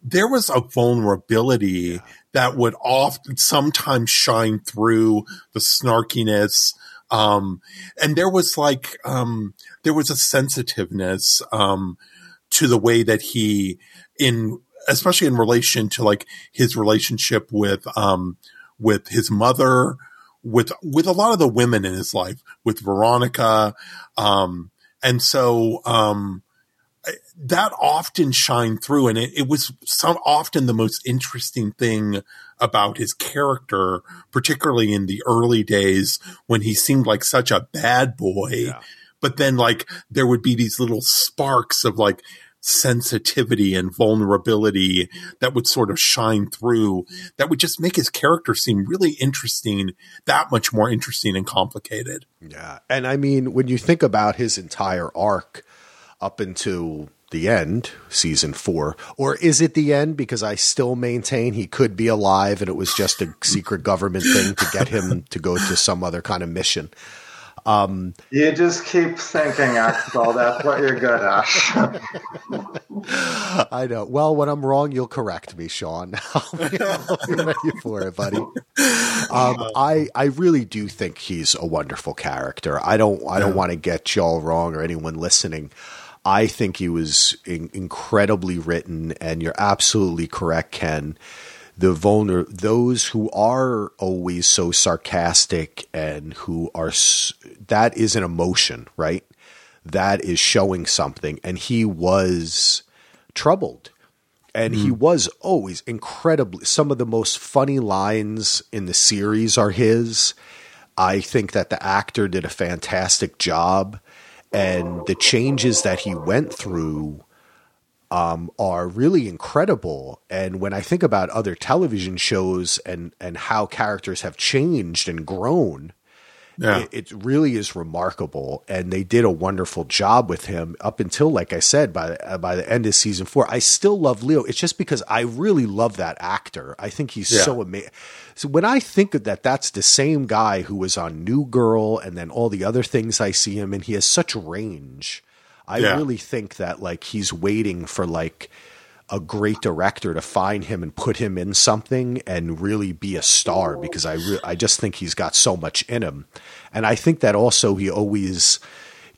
there was a vulnerability that would often sometimes shine through the snarkiness. Um, and there was like, um, there was a sensitiveness, um, to the way that he in especially in relation to like his relationship with um with his mother with with a lot of the women in his life with Veronica um and so um that often shined through and it, it was some often the most interesting thing about his character particularly in the early days when he seemed like such a bad boy Yeah. but then like there would be these little sparks of like sensitivity and vulnerability that would sort of shine through that would just make his character seem really interesting that much more interesting and complicated Yeah. And I mean, when you think about his entire arc up until the end, season four, or is it the end? Because I still maintain he could be alive and it was just a secret government thing to get him to go to some other kind of mission. You just keep thinking, Axel. That's what you're good at. I know. Well, when I'm wrong, you'll correct me, Sean. I'll be, I'll be ready for it, buddy. Um, I I really do think he's a wonderful character. I don't I don't want to get y'all wrong or anyone listening. I think he was in, incredibly written, and you're absolutely correct, Ken. The vulner, those who are always so sarcastic and who are s- that is an emotion, right? That is showing something, and he was troubled. And he mm. was always incredibly, some of the most funny lines in the series are his. I think that the actor did a fantastic job. And the changes that he went through um, are really incredible. And when I think about other television shows and, and how characters have changed and grown, yeah it, it really is remarkable, and they did a wonderful job with him up until, like I said, by uh, by the end of season four. I still love Leo. It's just because I really love that actor. I think he's Yeah. so amazing. So when I think of that, that's the same guy who was on New Girl, and then all the other things I see him, and he has such range. I Yeah. really think that like he's waiting for like a great director to find him and put him in something and really be a star because I re- I just think he's got so much in him, and I think that also he always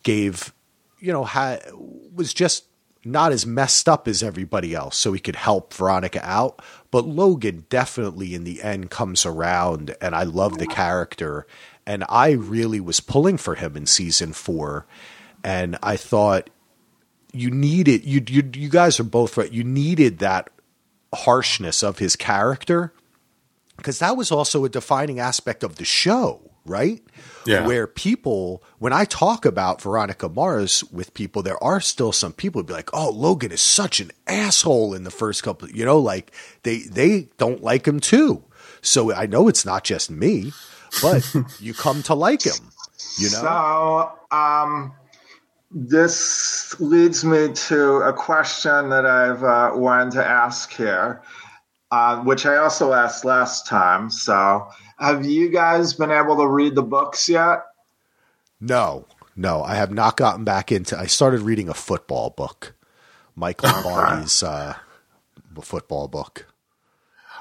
gave, you know, ha- was just not as messed up as everybody else, so he could help Veronica out. But Logan definitely in the end comes around, and I love the character, and I really was pulling for him in season four, and I thought you needed you you you guys are both right. You needed that harshness of his character because that was also a defining aspect of the show, right? Yeah. Where people, when I talk about Veronica Mars with people, there are still some people who be like, "Oh, Logan is such an asshole in the first couple," you know, like they they don't like him too. So I know it's not just me, but you come to like him, you know. So, um, this leads me to a question that I've uh, wanted to ask here, uh, which I also asked last time. So, have you guys been able to read the books yet? No, no, I have not gotten back into. I started reading a football book, Michael Lombardi's uh, football book.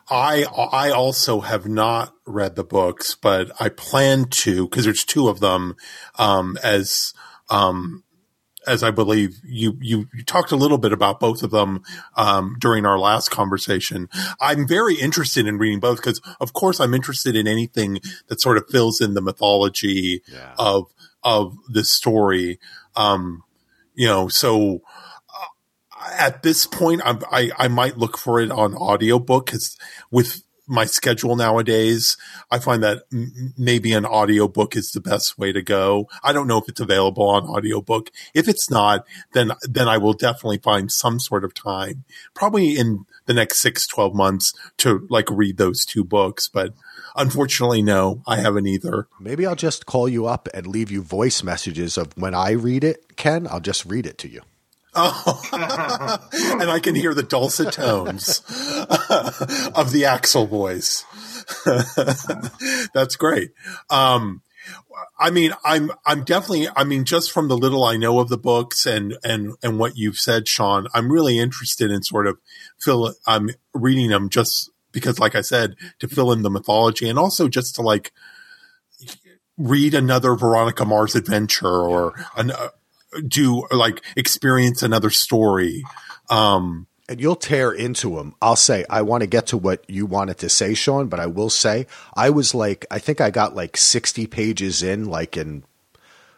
I I also have not read the books, but I plan to because there's two of them um, as um, as I believe you, you, you talked a little bit about both of them, um, during our last conversation. I'm very interested in reading both because of course I'm interested in anything that sort of fills in the mythology Yeah. of, of this story. Um, you know, so uh, at this point, I'm, I, I might look for it on audiobook because with my schedule nowadays, I find that m- maybe an audiobook is the best way to go. I don't know if it's available on audiobook. If it's not, then, then I will definitely find some sort of time, probably in the next six, 12 months to like read those two books. But unfortunately, no, I haven't either. Maybe I'll just call you up and leave you voice messages of when I read it, Ken. I'll just read it to you. and I can hear the dulcet tones of the Axel voice. That's great. Um, I mean, I'm, I'm definitely, I mean, just from the little I know of the books and, and, and what you've said, Sean, I'm really interested in sort of fill, I'm reading them just because, like I said, to fill in the mythology and also just to like read another Veronica Mars adventure or an, do like experience another story. Um, and you'll tear into them. I'll say, I want to get to what you wanted to say, Sean, but I will say, I was like, I think I got like 60 pages in, like in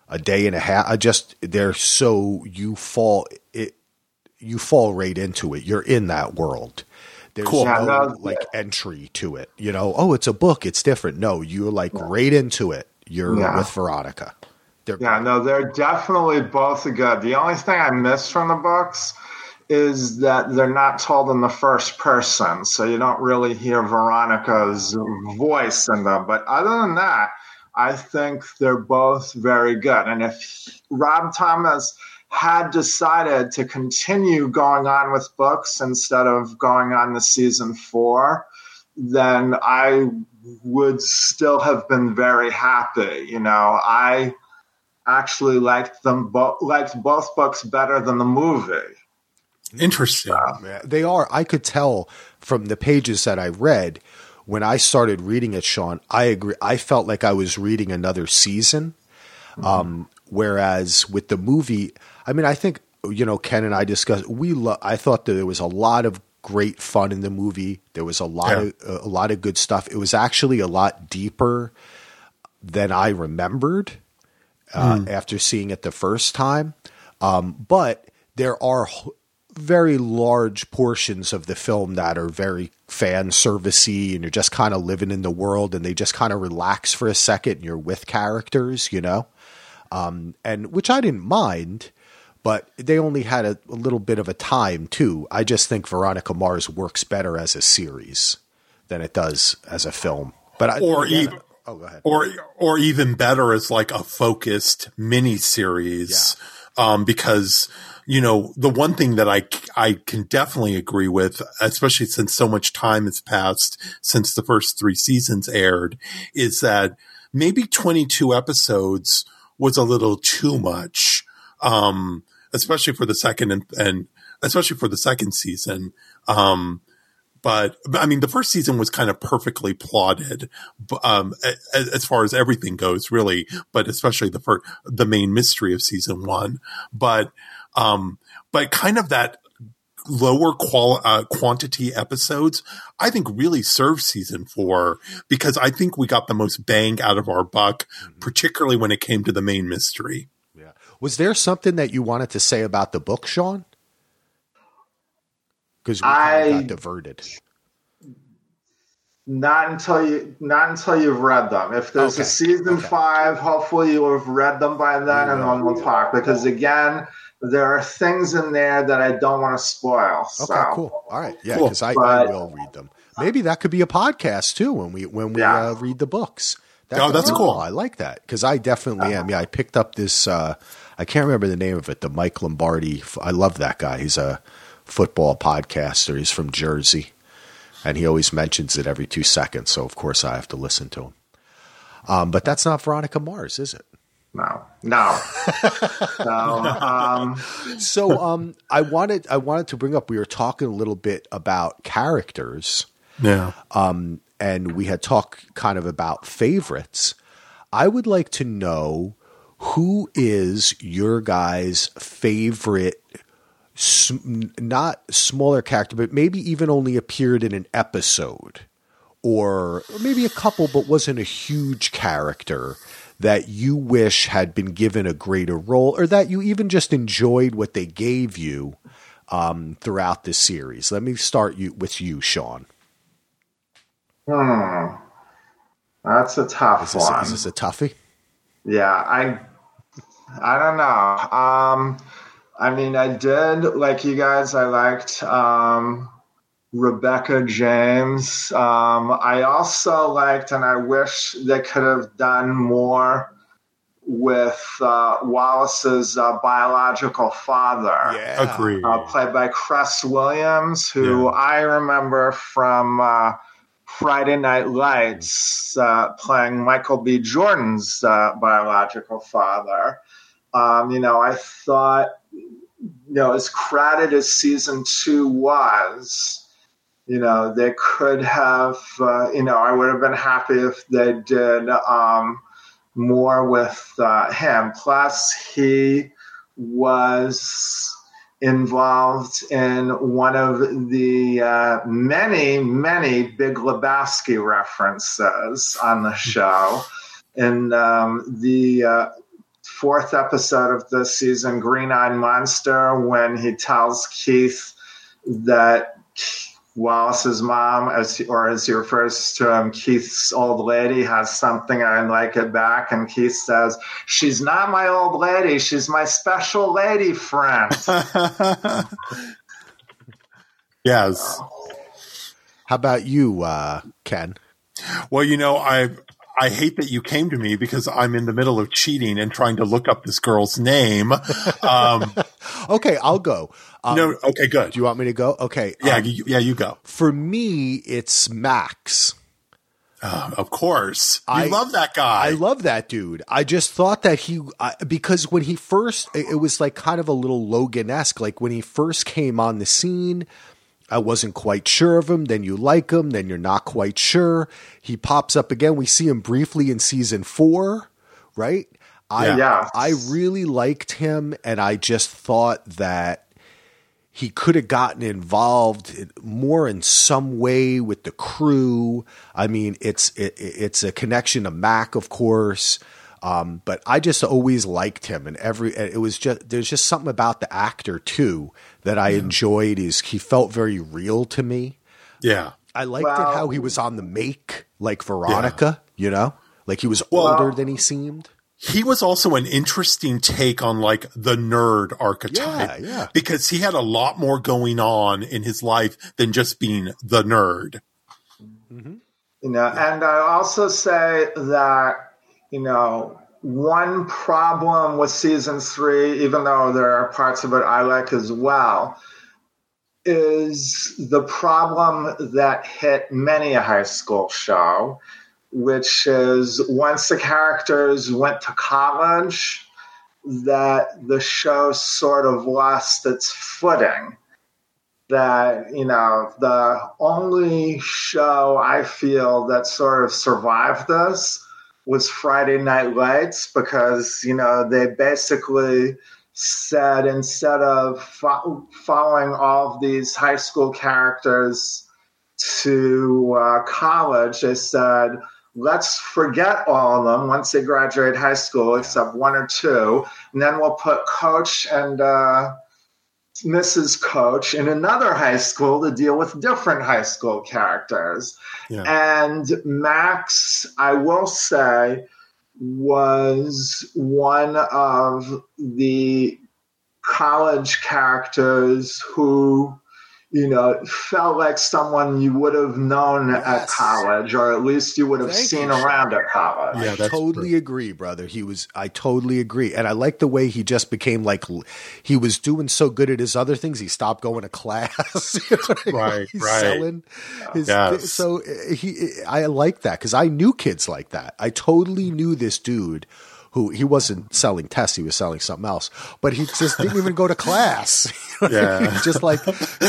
a day and a half. I just, they're so, you fall, it, you fall right into it. You're in that world. There's Cool. no Yeah, no, like entry to it. You know, oh, it's a book. It's different. No, you're like right into it. You're Yeah. with Veronica. They're, Yeah, no, they're definitely both good. The only thing I miss from the books is that they're not told in the first person, so you don't really hear Veronica's voice in them. But other than that, I think they're both very good. And if Rob Thomas had decided to continue going on with books instead of going on to season four, then I would still have been very happy. You know, I actually liked them both liked both books better than the movie. interesting. Yeah, They are. I could tell from the pages that I read when I started reading it, Sean. I agree. I felt like I was reading another season. Um, whereas with the movie, I mean, I think you know, Ken and I discussed. We, lo- I thought that there was a lot of great fun in the movie. There was a lot Yeah. of a lot of good stuff. It was actually a lot deeper than I remembered uh, after seeing it the first time. Um, but there are h- very large portions of the film that are very fan servicey, and you're just kind of living in the world, and they just kind of relax for a second, and you're with characters, you know, um, and which I didn't mind. But they only had a, a little bit of a time too. I just think Veronica Mars works better as a series than it does as a film. But I, Or yeah. even- oh, go ahead. or or even better as like a focused mini series um because you know the one thing that i i can definitely agree with especially since so much time has passed since the first 3 seasons aired is that maybe 22 episodes was a little too much um especially for the second and, and especially for the second season um but, but I mean, the first season was kind of perfectly plotted, um, as, as far as everything goes, really, but especially the first, the main mystery of season one. But, um, but kind of that lower qual uh, quantity episodes, I think really served season four because I think we got the most bang out of our buck, particularly when it came to the main mystery. Yeah. Was there something that you wanted to say about the book, Sean? Because we I- got diverted. Not until you not until you've read them. If there's Okay, a season okay. five, hopefully you have read them by then, We and then we'll talk. Because again, there are things in there that I don't want to spoil. Okay, cool. All right, yeah, Cool. because I, I will read them. Maybe that could be a podcast too when we when we Yeah. uh, read the books. Oh, that's cool. I like that because I definitely am. Yeah, I picked up this. Uh, I can't remember the name of it. The Mike Lombardi. I love that guy. He's a football podcaster. He's from Jersey, and he always mentions it every two seconds. So of course I have to listen to him. Um, but that's not Veronica Mars, is it? No, no. so, um, So um, I wanted I wanted to bring up. We were talking a little bit about characters. Yeah. and we had talked kind of about favorites. I would like to know who is your guy's favorite not smaller character but maybe even only appeared in an episode or maybe a couple but wasn't a huge character that you wish had been given a greater role or that you even just enjoyed what they gave you um, throughout this series. Let me start you with you sean. Hmm. That's a tough is this, one is this a toughie? Yeah i I don't know. Um, I mean, I did like you guys. I liked um, Rebecca James. Um, I also liked, and I wish they could have done more with uh, Wallace's uh, biological father. Yeah, agreed. Uh, played by Cress Williams, who yeah. I remember from. Uh, Friday Night Lights, uh, playing Michael B. Jordan's uh, biological father. Um, you know, I thought, you know, as crowded as season two was, you know, they could have, uh, you know, I would have been happy if they did um, more with uh, him. Plus, he was involved in one of the uh, many, many Big Lebowski references on the show. And um, the uh, fourth episode of the season, Green Eyed Monster, when he tells Keith that Wallace's mom, as he, or as he refers to him, Keith's old lady has something I'd like it back, and Keith says, "She's not my old lady. She's my special lady friend." yes. How about you, uh, Ken? Well, you know, I I hate that you came to me because I'm in the middle of cheating and trying to look up this girl's name. Um, okay, I'll go. Um, no, okay, good. Do you want me to go? Okay, yeah, um, you, yeah, you go. For me, it's Max. Uh, of course, you I love that guy. I love that dude. I just thought that he uh, because when he first, it was like kind of a little Logan esque. Like when he first came on the scene, I wasn't quite sure of him. Then you like him. Then you're not quite sure. He pops up again. We see him briefly in season four, right? I yeah. I really liked him, and I just thought that he could have gotten involved more in some way with the crew. I mean, it's it, it's a connection to Mac, of course. Um, but I just always liked him, and every it was just there's just something about the actor too that I yeah. enjoyed. Is he felt very real to me? Yeah, I liked it how he was on the make, like Veronica. Yeah. You know, like he was older than he seemed. He was also an interesting take on like the nerd archetype, yeah, yeah. because he had a lot more going on in his life than just being the nerd. Mm-hmm. You know, and I also say that you know, one problem with season three, even though there are parts of it I like as well, is the problem that hit many a high school show, which is once the characters went to college, that the show sort of lost its footing. That, you know, the only show I feel that sort of survived this was Friday Night Lights because you know they basically said instead of fo- following all of these high school characters to uh, college, they said let's forget all of them once they graduate high school, except one or two, and then we'll put Coach and uh, Mrs. Coach in another high school to deal with different high school characters. Yeah. And Max, I will say, was one of the college characters who you know, felt like someone you would have known yes. at college, or at least you would have Thank seen you. around at college. Yeah, I totally true. agree, brother. He was, I totally agree, and I like the way he just became like he was doing so good at his other things. He stopped going to class, you know right? He's right. Selling his, yes. So eh, he, eh, I like that because I knew kids like that. I totally knew this dude who he wasn't selling tests, he was selling something else, but he just didn't even go to class. yeah. just like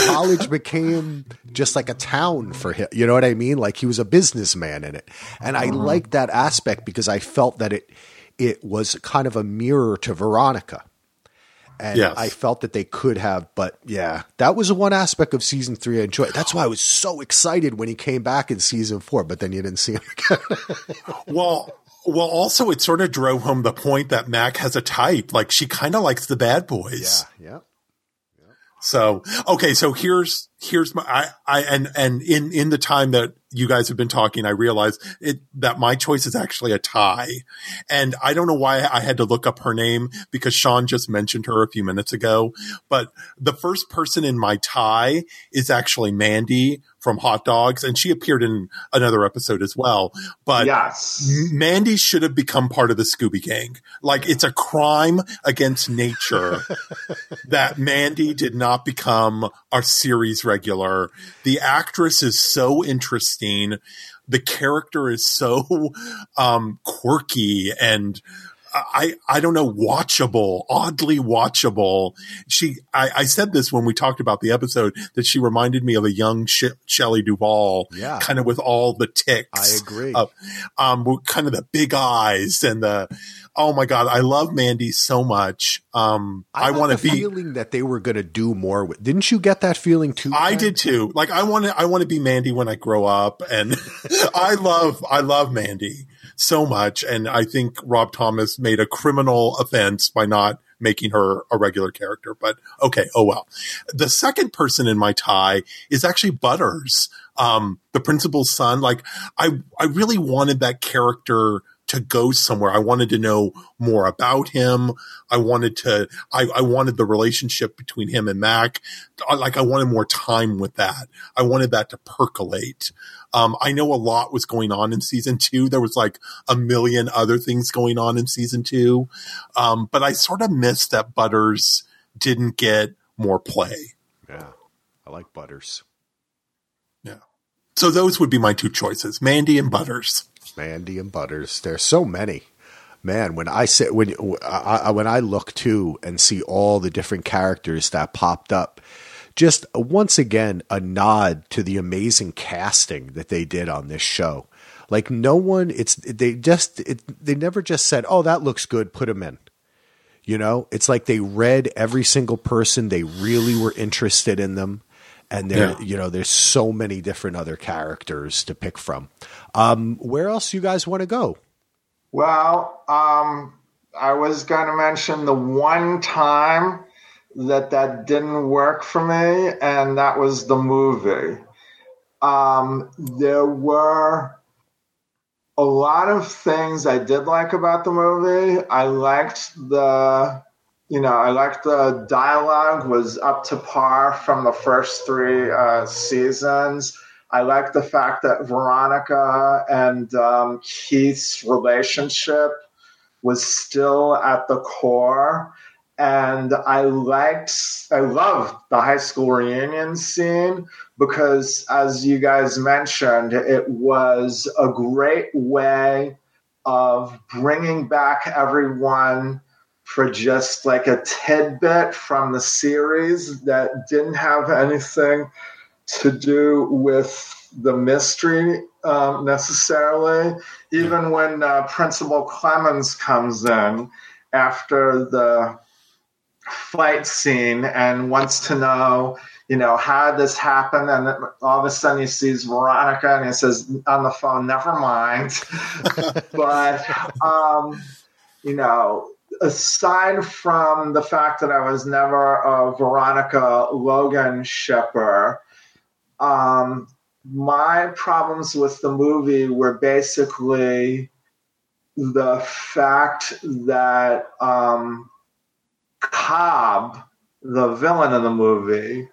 college became just like a town for him. You know what I mean? Like he was a businessman in it. And I uh-huh. liked that aspect because I felt that it, it was kind of a mirror to Veronica. And Yes. I felt that they could have, but yeah, that was the one aspect of season three I enjoyed. That's why I was so excited when he came back in season four, but then you didn't see him again. Well, well, also it sort of drove home the point that Mac has a type. Like she kind of likes the bad boys. yeah. Yeah. So okay, so here's here's my I, I and and in in the time that you guys have been talking, I realized it that my choice is actually a tie, and I don't know why I had to look up her name because Sean just mentioned her a few minutes ago. But the first person in my tie is actually Mandy from Hot Dogs, and she appeared in another episode as well. But yes. Mandy should have become part of the Scooby Gang. Like it's a crime against nature that Mandy did not become our series regular. The actress is so interesting. The character is so um, quirky and I, I don't know, watchable, oddly watchable. She, I, I said this when we talked about the episode that she reminded me of a young Sh- Shelley Duvall, Yeah. kind of with all the ticks. I agree. Of, um, kind of the big eyes and the, oh my God, I love Mandy so much. Um, I, got want to be, feeling that they were going to do more with. Didn't you get that feeling too? I did too. Like I want to, I want to be Mandy when I grow up, and I love, I love Mandy so much, and I think Rob Thomas made a criminal offense by not making her a regular character. But okay, oh well. The second person in my tie is actually Butters, um, the principal's son. Like I, I really wanted that character to go somewhere. I wanted to know more about him. I wanted to, I, I wanted the relationship between him and Mac. I- Like I wanted more time with that. I wanted that to percolate. Um, I know a lot was going on in season two. There was like a million other things going on in season two. Um, but I sort of missed that Butters didn't get more play. Yeah, I like Butters, Yeah. So those would be my two choices, Mandy and Butters. Mandy and Butters. There's so many. Man, when I say when I, I when I look too and see all the different characters that popped up, just once again a nod to the amazing casting that they did on this show. Like no one, it's they just it, they never just said, "Oh, that looks good, put them in." You know, it's like they read every single person. They really were interested in them. And there, Yeah. you know, there's so many different other characters to pick from. Um, where else you guys want to go? Well, um, I was going to mention the one time that that didn't work for me, and that was the movie. Um, there were a lot of things I did like about the movie. I liked the, you know, I like the dialogue was up to par from the first three uh, seasons. I like the fact that Veronica and um, Keith's relationship was still at the core. And I liked, I loved the high school reunion scene because, as you guys mentioned, it was a great way of bringing back everyone for just like a tidbit from the series that didn't have anything to do with the mystery um, necessarily. Even when uh, Principal Clemens comes in after the fight scene and wants to know, you know, how this happen? And all of a sudden he sees Veronica and he says on the phone, never mind. but, um, you know, aside from the fact that I was never a Veronica Logan shipper, um, my problems with the movie were basically the fact that um, Cobb, the villain in the movie,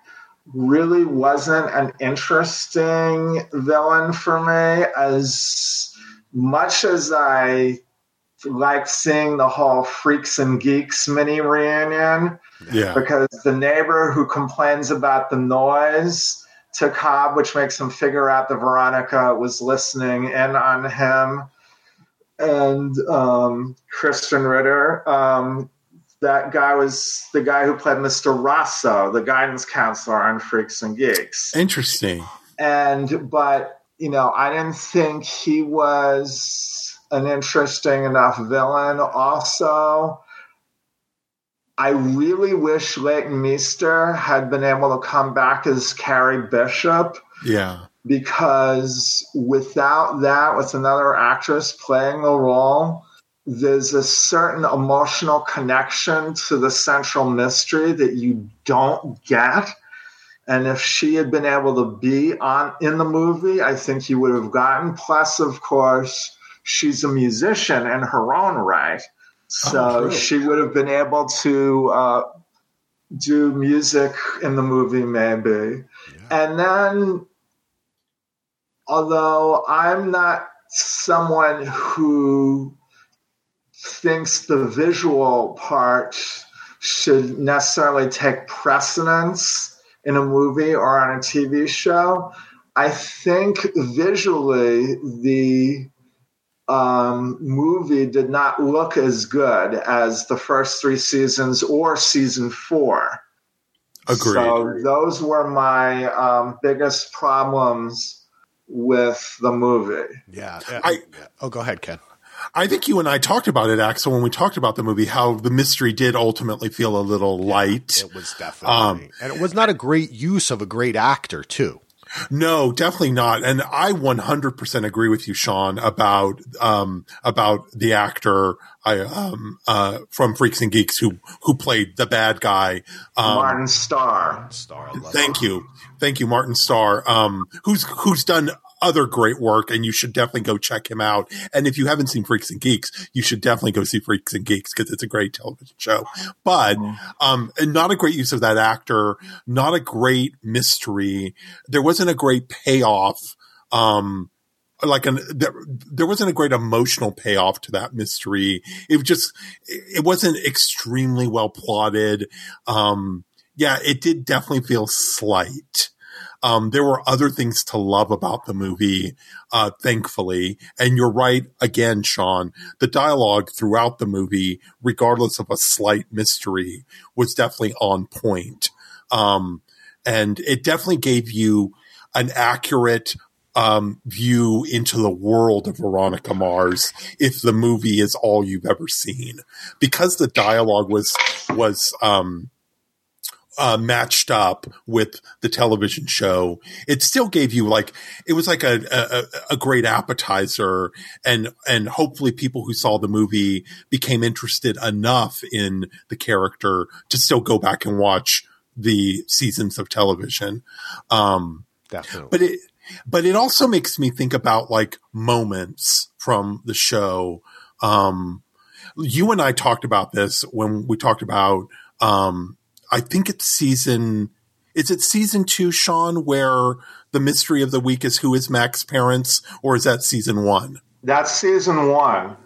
really wasn't an interesting villain for me. As much as I like seeing the whole Freaks and Geeks mini reunion Yeah. because the neighbor who complains about the noise to Cobb, which makes him figure out that Veronica was listening in on him, and um, Christian Ritter. Um, that guy was the guy who played Mr. Rosso, the guidance counselor on Freaks and Geeks Interesting. and but you know i didn't think he was an interesting enough villain. Also, I really wish Leighton Meester had been able to come back as Carrie Bishop. Yeah. Because without that, with another actress playing the role, there's a certain emotional connection to the central mystery that you don't get. And if she had been able to be on in the movie, I think you would have gotten. Plus, of course, she's a musician in her own right. So oh, she would have been able to uh, do music in the movie, maybe. Yeah. And then, although I'm not someone who thinks the visual part should necessarily take precedence in a movie or on a TV show, I think visually the um, movie did not look as good as the first three seasons or season four. Agreed. So those were my um, biggest problems with the movie. Yeah. I, oh, go ahead, Ken. I think you and I talked about it, Axel, when we talked about the movie, how the mystery did ultimately feel a little light. It was definitely, um, and it was not a great use of a great actor, too. No, definitely not. And I 100% agree with you, Sean, about, um, about the actor, I, um, uh, from Freaks and Geeks who, who played the bad guy. Um, Martin Starr. Starr. Thank you. Thank you, Martin Starr. Um, who's, who's done other great work and you should definitely go check him out. And if you haven't seen Freaks and Geeks, you should definitely go see Freaks and Geeks because it's a great television show. But, um, not a great use of that actor, not a great mystery. There wasn't a great payoff. Um, like an there, there wasn't a great emotional payoff to that mystery. It just it wasn't extremely well plotted. Um, yeah, it did definitely feel slight. Um, there were other things to love about the movie, uh, thankfully. And you're right again, Sean. The dialogue throughout the movie, regardless of a slight mystery, was definitely on point. Um, and it definitely gave you an accurate um, view into the world of Veronica Mars if the movie is all you've ever seen, because the dialogue was was um, uh, matched up with the television show, it still gave you like it was like a, a, a great appetizer, and and hopefully people who saw the movie became interested enough in the character to still go back and watch the seasons of television. Um, Definitely, but it but it also makes me think about like moments from the show. Um, you and I talked about this when we talked about um, I think it's season. Is it season two, Sean, where the mystery of the week is who is Mac's parents, or is that season one? That's season one.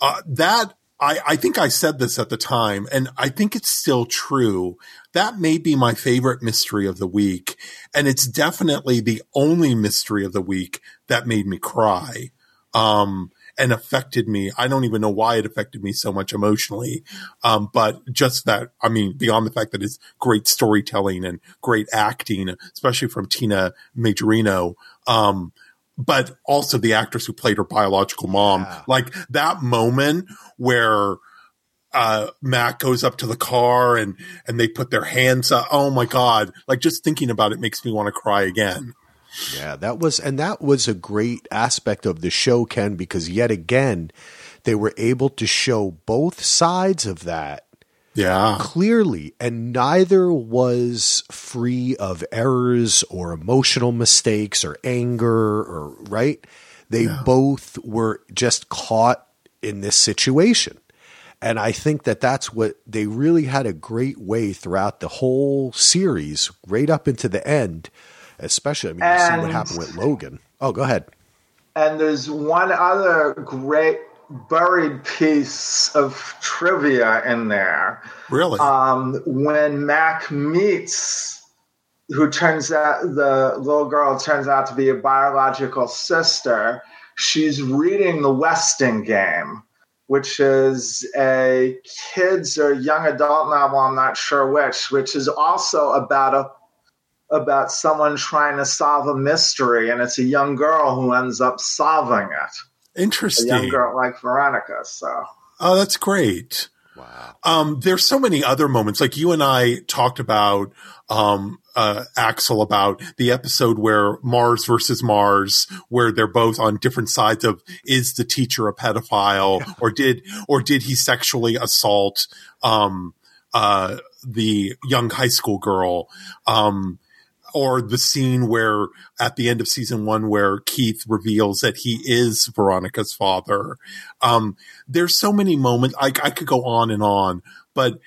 Uh, that I, I think I said this at the time, and I think it's still true. That may be my favorite mystery of the week, and it's definitely the only mystery of the week that made me cry. Um, and affected me. I don't even know why it affected me so much emotionally. Um, but just that, I mean, beyond the fact that it's great storytelling and great acting, especially from Tina Majorino. Um, but also the actress who played her biological mom, yeah. like that moment where, uh, Mac goes up to the car and, and they put their hands up. Oh my God. Like just thinking about it makes me want to cry again. Yeah, that was, and that was a great aspect of the show, Ken, because yet again, they were able to show both sides of that. Yeah. Clearly, and neither was free of errors or emotional mistakes or anger or, right? They yeah. both were just caught in this situation. And I think that that's what they really had a great way throughout the whole series, right up into the end, especially I mean, and, you see what happened with Logan. Oh, go ahead. And there's one other great buried piece of trivia in there. Really? Um, when Mac meets who turns out the little girl turns out to be a biological sister, she's reading the Westing game, which is a kids or young adult novel, I'm not sure which, which is also about a about someone trying to solve a mystery, and it's a young girl who ends up solving it. Interesting. a young girl like Veronica. So, oh, that's great. Wow. Um, there's so many other moments. Like you and I talked about, um, uh, Axel about the episode where Mars versus Mars, where they're both on different sides of is the teacher a pedophile or did, or did he sexually assault, um, uh, the young high school girl? Um, or the scene where at the end of season one where Keith reveals that he is Veronica's father. Um, there's so many moments. I, I could go on and on, but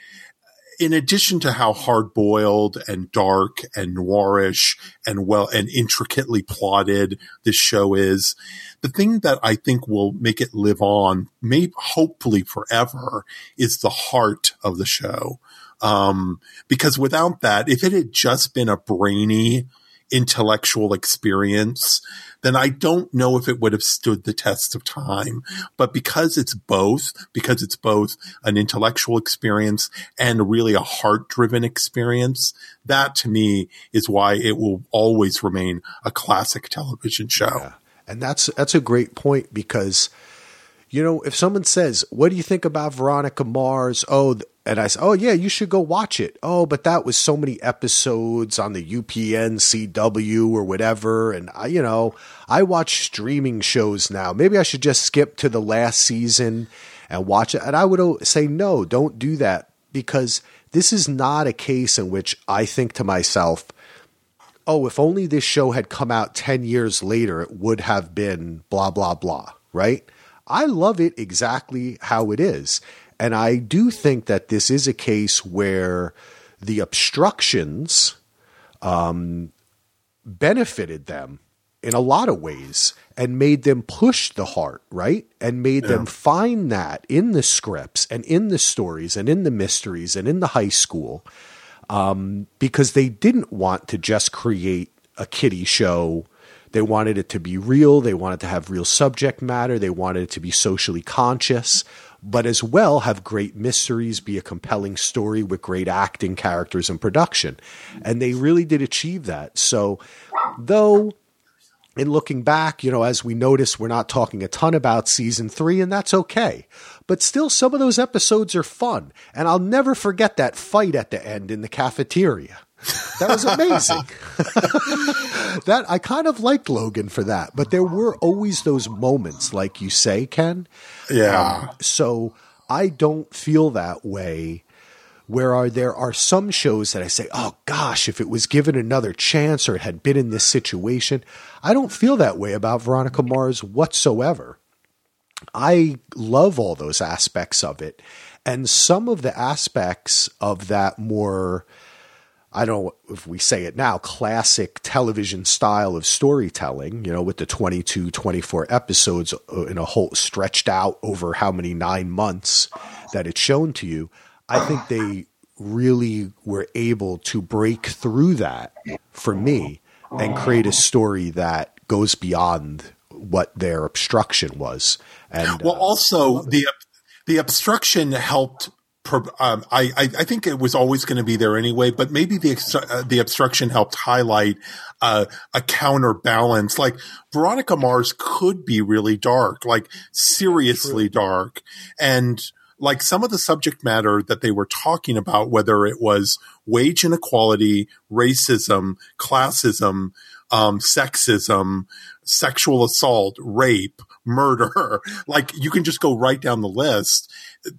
in addition to how hard boiled and dark and noirish and well and intricately plotted this show is, the thing that I think will make it live on, maybe hopefully forever, is the heart of the show. Um, because without that, if it had just been a brainy intellectual experience, then I don't know if it would have stood the test of time. But because it's both, because it's both an intellectual experience and really a heart driven experience, that to me is why it will always remain a classic television show. Yeah. And that's, that's a great point because, you know, if someone says, what do you think about Veronica Mars? Oh, and I said, "Oh yeah, you should go watch it." Oh, but that was so many episodes on the UPN CW or whatever, and I, you know, I watch streaming shows now. Maybe I should just skip to the last season and watch it. And I would say, "No, don't do that," because this is not a case in which I think to myself, "Oh, if only this show had come out ten years later, it would have been blah blah blah." Right? I love it exactly how it is. And I do think that this is a case where the obstructions um, benefited them in a lot of ways and made them push the heart, right? And made yeah. them find that in the scripts and in the stories and in the mysteries and in the high school um, because they didn't want to just create a kiddie show. They wanted it to be real. They wanted to have real subject matter. They wanted it to be socially conscious but as well have great mysteries, be a compelling story with great acting, characters, and production. And they really did achieve that. So, though in looking back, you know, as we notice, we're not talking a ton about season three, and that's okay. But still, some of those episodes are fun. And I'll never forget that fight at the end in the cafeteria. That was amazing. that I kind of liked Logan for that, but there were always those moments, like you say, Ken. Yeah. Um, so I don't feel that way. Where are there are some shows that I say, oh gosh, if it was given another chance or it had been in this situation, I don't feel that way about Veronica Mars whatsoever. I love all those aspects of it. And some of the aspects of that more I don't know if we say it now, classic television style of storytelling, you know, with the 22, 24 episodes uh, in a whole stretched out over how many nine months that it's shown to you. I think they really were able to break through that for me and create a story that goes beyond what their obstruction was. And well, uh, also the the obstruction helped um, I, I, think it was always going to be there anyway, but maybe the uh, the obstruction helped highlight uh, a counterbalance. Like Veronica Mars could be really dark, like seriously dark, and like some of the subject matter that they were talking about, whether it was wage inequality, racism, classism, um, sexism, sexual assault, rape, murder. Like you can just go right down the list.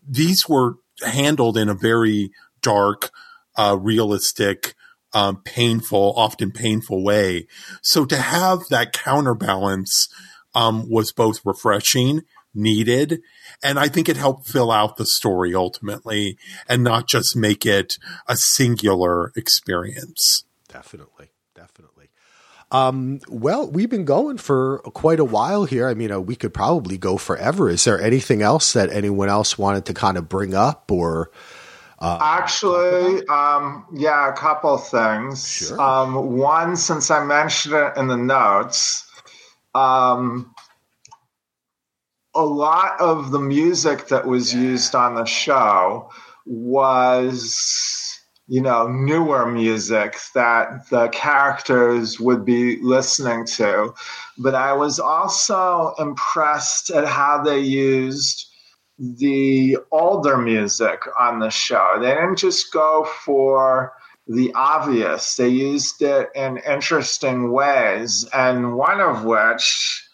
These were handled in a very dark, uh, realistic, um, painful, often painful way. So to have that counterbalance um, was both refreshing, needed, and I think it helped fill out the story ultimately, and not just make it a singular experience. Definitely. Um, well, we've been going for quite a while here. I mean, uh, we could probably go forever. Is there anything else that anyone else wanted to kind of bring up or? Uh, Actually, um, yeah, a couple things. Sure. Um, one, since I mentioned it in the notes, um, a lot of the music that was used on the show was you know, newer music that the characters would be listening to. But I was also impressed at how they used the older music on the show. They didn't just go for the obvious, they used it in interesting ways. And one of which,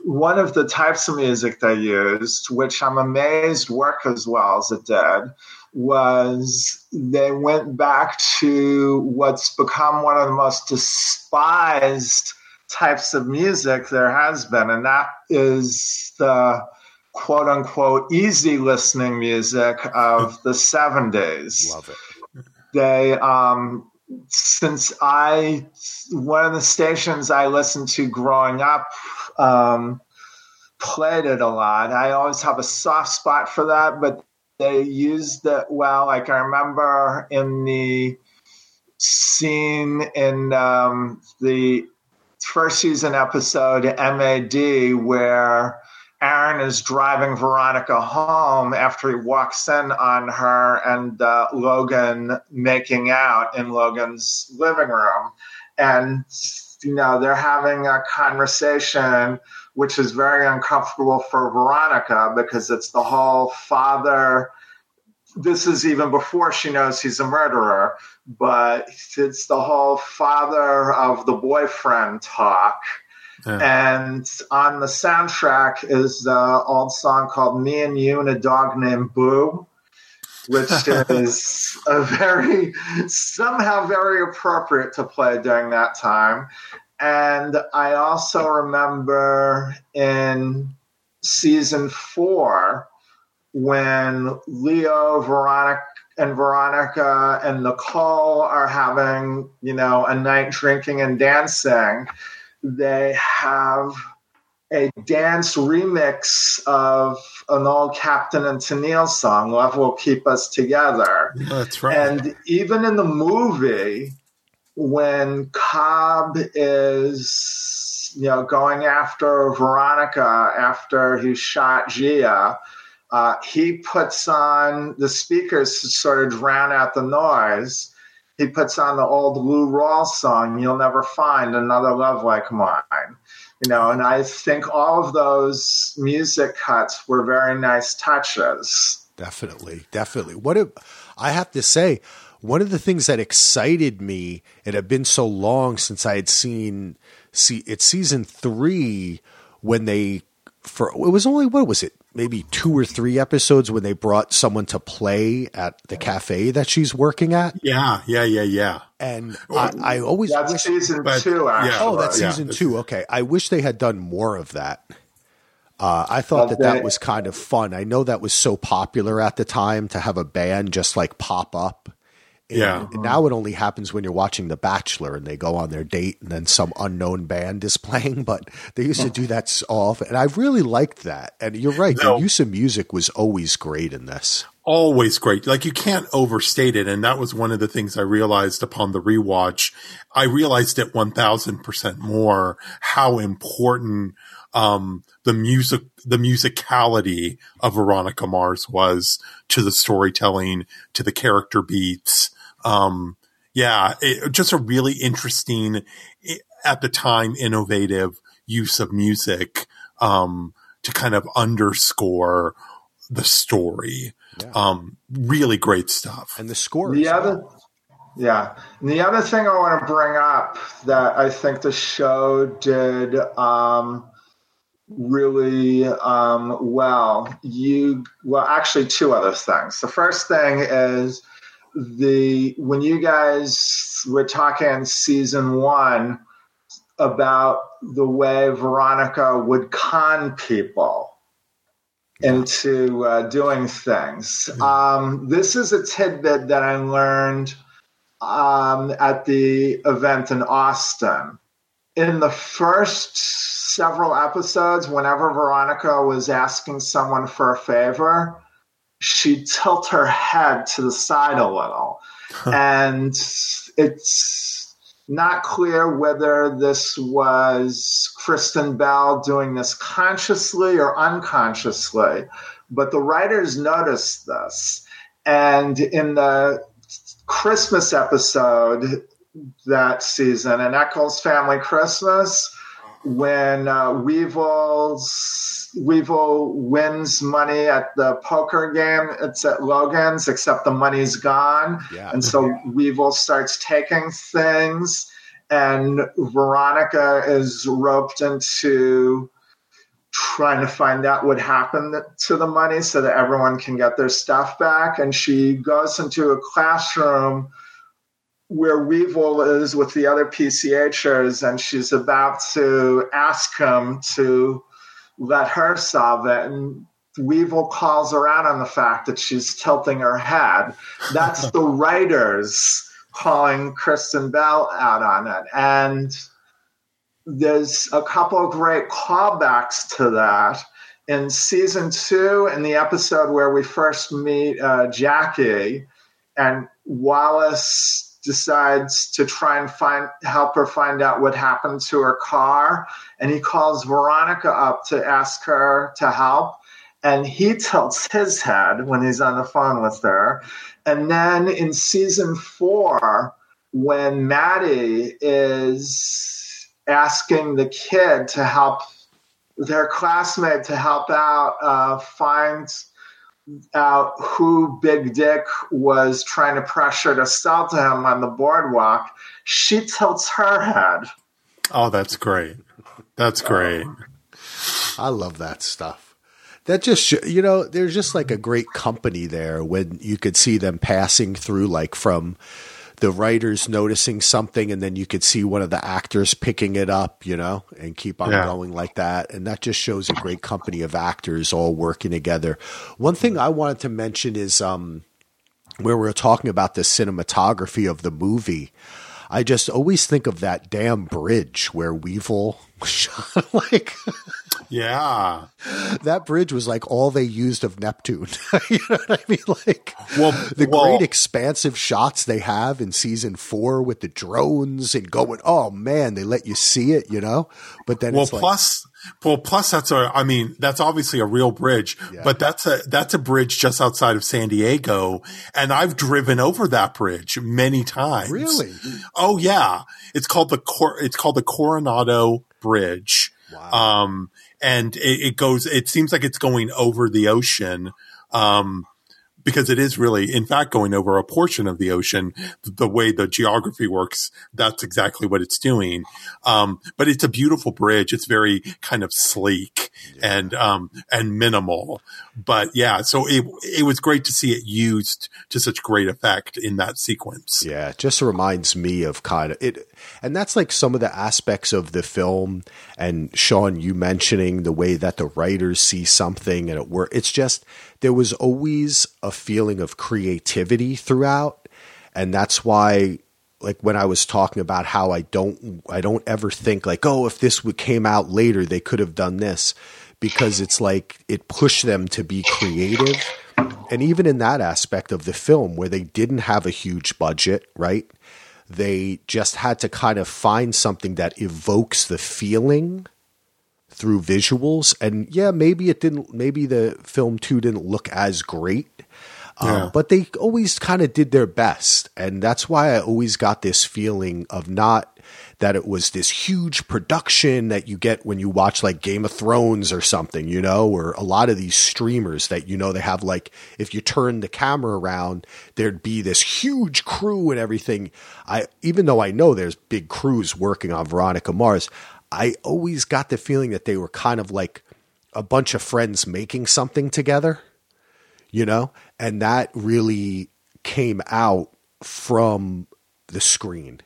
one of the types of music they used, which I'm amazed worked as well as it did, was they went back to what's become one of the most despised types of music there has been, and that is the quote unquote easy listening music of the 70s. Love it. They, um, since I, one of the stations I listened to growing up, um, played it a lot. I always have a soft spot for that, but they used it well. Like I remember in the scene in um, the first season episode MAD where Aaron is driving Veronica home after he walks in on her and uh, Logan making out in Logan's living room. And, you know, they're having a conversation which is very uncomfortable for Veronica because it's the whole father. This is even before she knows he's a murderer, but it's the whole father of the boyfriend talk yeah. And on the soundtrack is the old song called Me and You and a Dog Named Boo, which is a very, somehow very appropriate to play during that time. And I also remember in season four when Leo, Veronica, and Veronica and Nicole are having, you know, a night drinking and dancing they have a dance remix of an old Captain and Tennille song, Love Will Keep Us Together. That's right. And even in the movie, when Cobb is, you know, going after Veronica after he shot Gia, uh, he puts on the speakers to sort of drown out the noise he puts on the old Lou Rawls song, You'll Never Find Another Love Like Mine. You know, and I think all of those music cuts were very nice touches. Definitely, definitely. What if, I have to say, one of the things that excited me, it had been so long since I had seen, see, it's season three when they, for it was only what was it maybe two or three episodes when they brought someone to play at the cafe that she's working at. Yeah, yeah, yeah, yeah. And I, I, always that's wish, season but, two. Actually. Yeah, oh, that's yeah, season two. Okay, I wish they had done more of that. Uh, I thought that that was kind of fun. I know that was so popular at the time to have a band just like pop up and yeah. Now it only happens when you're watching The Bachelor and they go on their date and then some unknown band is playing, but they used to do that often. And I really liked that. And you're right. No. The use of music was always great in this. Always great. Like you can't overstate it. And that was one of the things I realized upon the rewatch. I realized it 1000% more how important um, the music, the musicality of Veronica Mars was to the storytelling, to the character beats, um, yeah, it, just a really interesting, at the time, innovative use of music um, to kind of underscore the story. Yeah. Um, really great stuff. And the score. The other, yeah. And the other thing I want to bring up that I think the show did um, really um, well. You well, actually, two other things. The first thing is the when you guys were talking season one about the way Veronica would con people into uh, doing things. Mm-hmm. Um, this is a tidbit that I learned um, at the event in Austin. In the first several episodes, whenever Veronica was asking someone for a favor, she'd tilt her head to the side a little. and it's not clear whether this was Kristen Bell doing this consciously or unconsciously, but the writers noticed this. And in the Christmas episode that season, an Echolls Family Christmas, when uh, Weevil's Weevil wins money at the poker game. It's at Logan's, except the money's gone, Yeah. and so Weevil starts taking things, and Veronica is roped into trying to find out what happened to the money so that everyone can get their stuff back. And she goes into a classroom where Weevil is with the other PCHers, and she's about to ask him to let her solve it. And Weevil calls her out on the fact that she's tilting her head. That's the writers calling Kristen Bell out on it. And there's a couple of great callbacks to that. In season two, in the episode where we first meet uh, Jackie, and Wallace decides to try and find help her find out what happened to her car, and he calls Veronica up to ask her to help, and he tilts his head when he's on the phone with her. And then in season four, when Maddie is asking the kid to help their classmate to help out uh, find out who Big Dick was trying to pressure to sell to him on the boardwalk, she tilts her head. Oh, that's great. That's great. I love that stuff. That just, you know, there's just like a great company there when you could see them passing through, like from the writers noticing something, and then you could see one of the actors picking it up, you know, and keep on Yeah. going like that. And that just shows a great company of actors all working together. One thing I wanted to mention is um, where we are talking about the cinematography of the movie. I just always think of that damn bridge where Weevil shot like Yeah. that bridge was like all they used of Neptune. you know what I mean? Like Well, the well- great expansive shots they have in season four with the drones and going, oh man, they let you see it, you know? But then Well, it's like, plus, well, plus that's a, I mean, that's obviously a real bridge, Yeah. but that's a, that's a bridge just outside of San Diego. And I've driven over that bridge many times. Really? Oh yeah. It's called the Cor, it's called the Coronado Bridge. Wow. Um, and it, it goes, it seems like it's going over the ocean. Um, because it is really, in fact, going over a portion of the ocean. The way the geography works, that's exactly what it's doing. Um, but it's a beautiful bridge. It's very kind of sleek and um, and minimal. But yeah, so it it was great to see it used to such great effect in that sequence. Yeah, it just reminds me of kind of it. And that's like some of the aspects of the film. And Sean, you mentioning the way that the writers see something and it work. It's just, there was always a feeling of creativity throughout. And that's why, like when I was talking about how I don't, I don't ever think like, oh, if this came out later, they could have done this because it's like it pushed them to be creative. And even in that aspect of the film where they didn't have a huge budget, right? They just had to kind of find something that evokes the feeling through visuals. And yeah, maybe it didn't, maybe the film too didn't look as great. Yeah. Um, but they always kind of did their best. And that's why I always got this feeling of not that it was this huge production that you get when you watch like Game of Thrones or something, you know, or a lot of these streamers that, you know, they have like, if you turn the camera around, there'd be this huge crew and everything. I, even though I know there's big crews working on Veronica Mars, I always got the feeling that they were kind of like a bunch of friends making something together you know? And that really came out from the screen.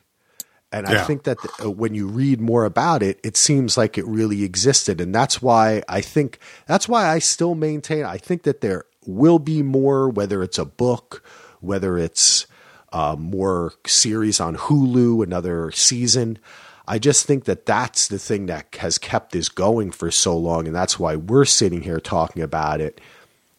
And i think that uh, when you read more about it it seems like it really existed. And that's why i think that's why i still maintain i think that there will be more whether it's a book whether it's uh, more series on hulu another season. I just think that that's the thing that has kept this going for so long. And that's why we're sitting here talking about it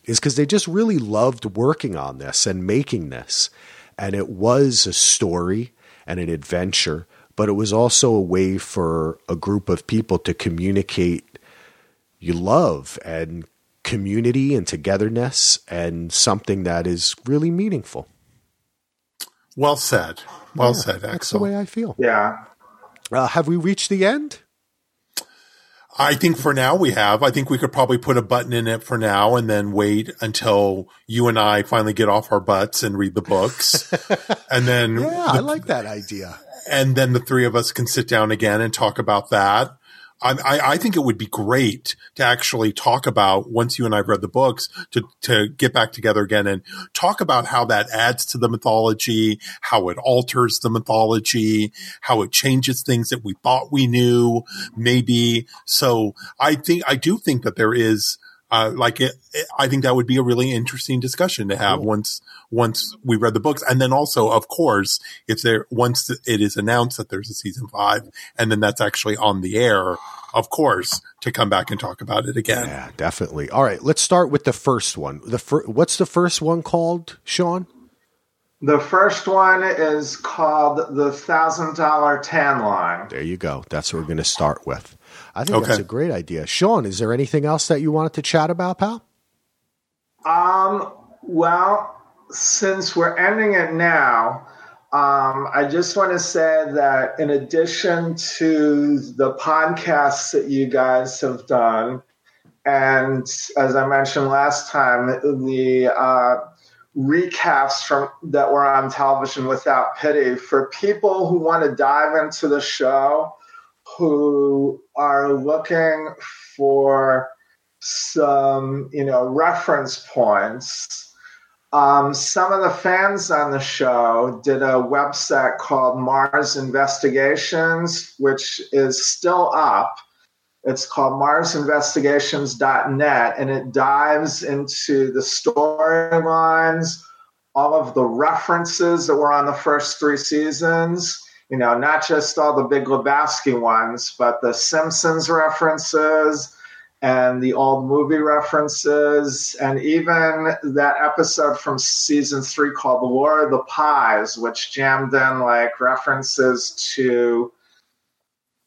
is because they just really loved working on this and making this. And it was a story and an adventure, but it was also a way for a group of people to communicate you love and community and togetherness and something that is really meaningful. Well said. Well Yeah, said, That's the way I feel. Yeah. Uh, have we reached the end? I think for now we have. I think we could probably put a button in it for now and then wait until you and I finally get off our butts and read the books. and then Yeah, I like that idea. and then the three of us can sit down again and talk about that. I, I, think it would be great to actually talk about once you and I've read the books to to get back together again and talk about how that adds to the mythology, how it alters the mythology, how it changes things that we thought we knew, maybe. So I think I do think that there is. Uh, like it, it- I think that would be a really interesting discussion to have Cool. once once we read the books, and then also, of course, if there once it is announced that there's a season five, and then that's actually on the air, of course, to come back and talk about it again. Yeah, definitely. All right, let's start with the first one. The fir- what's the first one called, Sean? The first one is called the thousand dollar tan line. There you go. That's what we're going to start with. I think that's a great idea. Sean, is there anything else that you wanted to chat about, pal? Um, well, since we're ending it now, um, I just want to say that in addition to the podcasts that you guys have done, and as I mentioned last time, the uh, recaps from that were on television without pity for people who want to dive into the show, who are looking for some, you know, reference points. Um, some of the fans on the show did a website called Mars Investigations, which is still up. It's called MarsInvestigations.net, and it dives into the storylines, all of the references that were on the first three seasons. You know, not just all the Big Lebowski ones, but the Simpsons references and the old movie references, and even that episode from season three called The War of the Pies, which jammed in like references to,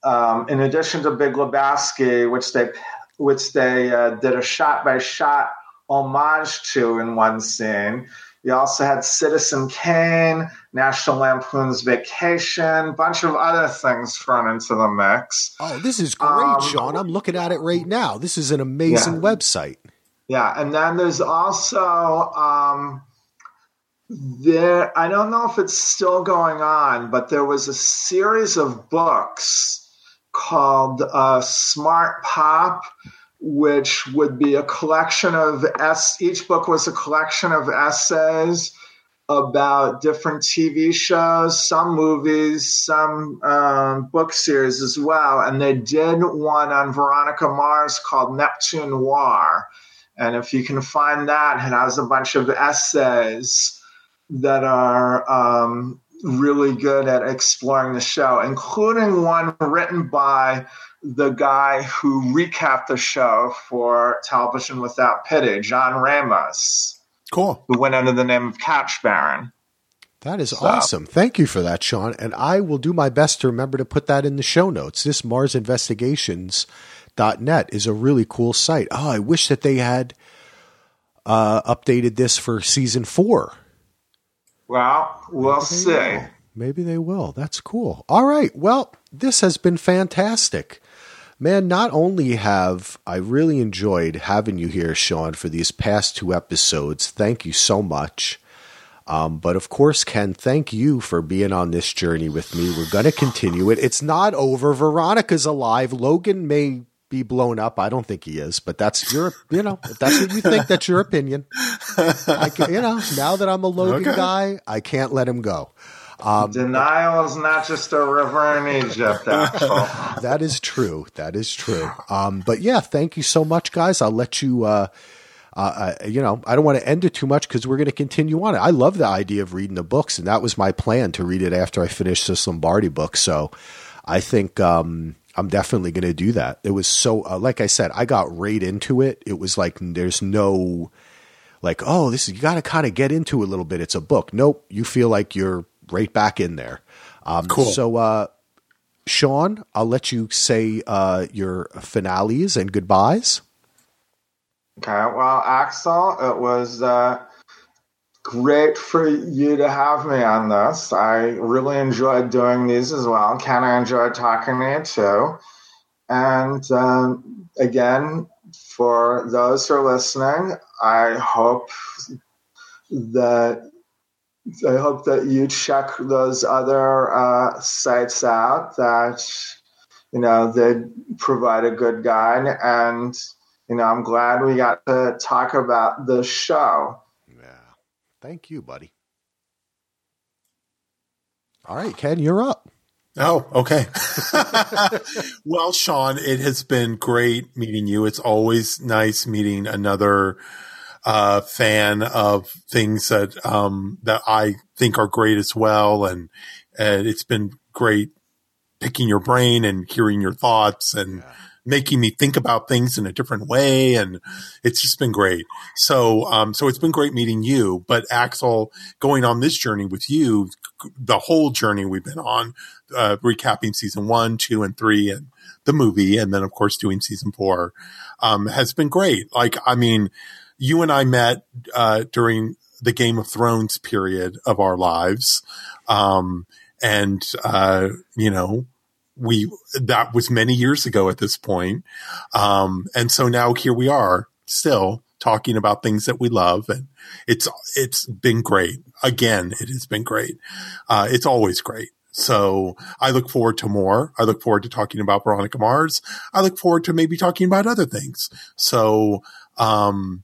um, in addition to Big Lebowski, which they which they uh, did a shot by shot homage to in one scene. You also had Citizen Kane, National Lampoon's Vacation, bunch of other things thrown into the mix. Oh, this is great, Um, Sean. I'm looking at it right now. This is an amazing Yeah. website. Yeah, and then there's also um, there. I don't know if it's still going on, but there was a series of books called uh, Smart Pop, which would be a collection of s. Each book was a collection of essays about different TV shows, some movies, some um, book series as well. And they did one on Veronica Mars called Neptune Noir. And if you can find that, it has a bunch of essays that are um, really good at exploring the show, including one written by the guy who recapped the show for Television Without Pity, John Ramos, Cool. who went under the name of Couch Baron. That is awesome. Thank you for that, Sean. And I will do my best to remember to put that in the show notes. This MarsInvestigations.net is a really cool site. Oh, I wish that they had uh, updated this for season four. Well, we'll see. will. Maybe they will. That's cool. All right. Well, this has been fantastic. Man, not only have I really enjoyed having you here, Sean, for these past two episodes. Thank you so much. Um, but of course, Ken, thank you for being on this journey with me. We're going to continue it. It's not over. Veronica's alive. Logan may be blown up. I don't think he is, but that's your, you know, if that's what you think. That's your opinion. I can, you know, now that I'm a Logan Okay. guy, I can't let him go. Denial is not just a river in Egypt, That is true. That is true. Um, but yeah, thank you so much, guys. I'll let you. Uh, uh, uh, you know, I don't want to end it too much because we're going to continue on it. I love the idea of reading the books, and that was my plan to read it after I finished this Lombardi book. So, I think um, I'm definitely going to do that. It was so, uh, like I said, I got right into it. It was like there's no, like, oh, this is you got to kind of get into it a little bit. It's a book. Nope, you feel like you're right back in there. Um, Cool. So, uh, Sean, I'll let you say uh, your finales and goodbyes. Okay, well, Axel, it was uh, great for you to have me on this. I really enjoyed doing these as well. Ken, I enjoyed talking to you too. And um, again, for those who are listening, I hope that I hope that you check those other uh, sites out that you know they provide a good guide. And you know i'm glad we got to talk about the show. Yeah. Thank you buddy. All right ken you're up. Oh okay. Well sean it has been great meeting you. It's always nice meeting another uh, fan of things that um, that I think are great as well, and and it's been great picking your brain and hearing your thoughts and yeah. making me think about things in a different way. And it's just been great. So, um, so it's been great meeting you, but Axel going on this journey with you, the whole journey we've been on, uh, recapping season one, two, and three and the movie. And then of course doing season four, um, has been great. Like, I mean, you and I met, uh, during the Game of Thrones period of our lives. Um, and uh, you know we that was many years ago at this point. Um, and so now here we are still talking about things that we love and it's it's been great again it has been great uh, it's always great so I look forward to more. I look forward to talking about Veronica Mars. I look forward to maybe talking about other things. So, um,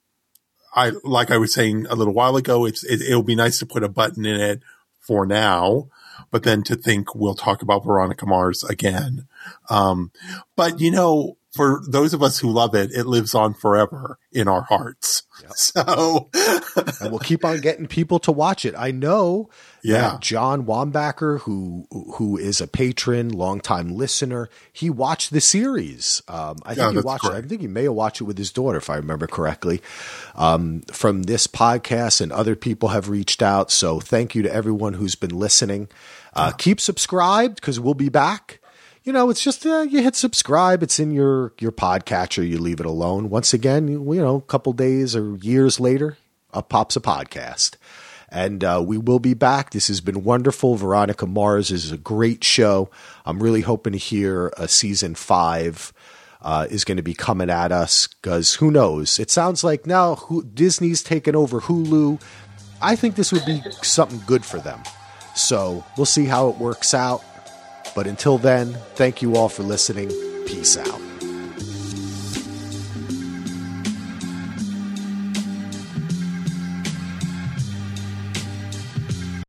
I, like I was saying a little while ago, it's, it, it'll be nice to put a button in it for now but then to think we'll talk about Veronica Mars again. Um, but you know, for those of us who love it, it lives on forever in our hearts. Yep. So, and we'll keep on getting people to watch it. I know yeah. John Wambacher, who who is a patron, longtime listener, he watched the series. Um, I think yeah, he watched. It. I think he may have watched it with his daughter, if I remember correctly. Um, from this podcast, and other people have reached out. So thank you to everyone who's been listening. Uh, keep subscribed because we'll be back. You know, it's just uh, you hit subscribe. It's in your your podcatcher. You leave it alone. Once again, you, you know, a couple days or years later, up pops a podcast. And uh, we will be back. This has been wonderful. Veronica Mars is a great show. I'm really hoping to hear a season five uh, is going to be coming at us because who knows? It sounds like now Disney's taken over Hulu. I think this would be something good for them. So we'll see how it works out. But until then, thank you all for listening. Peace out.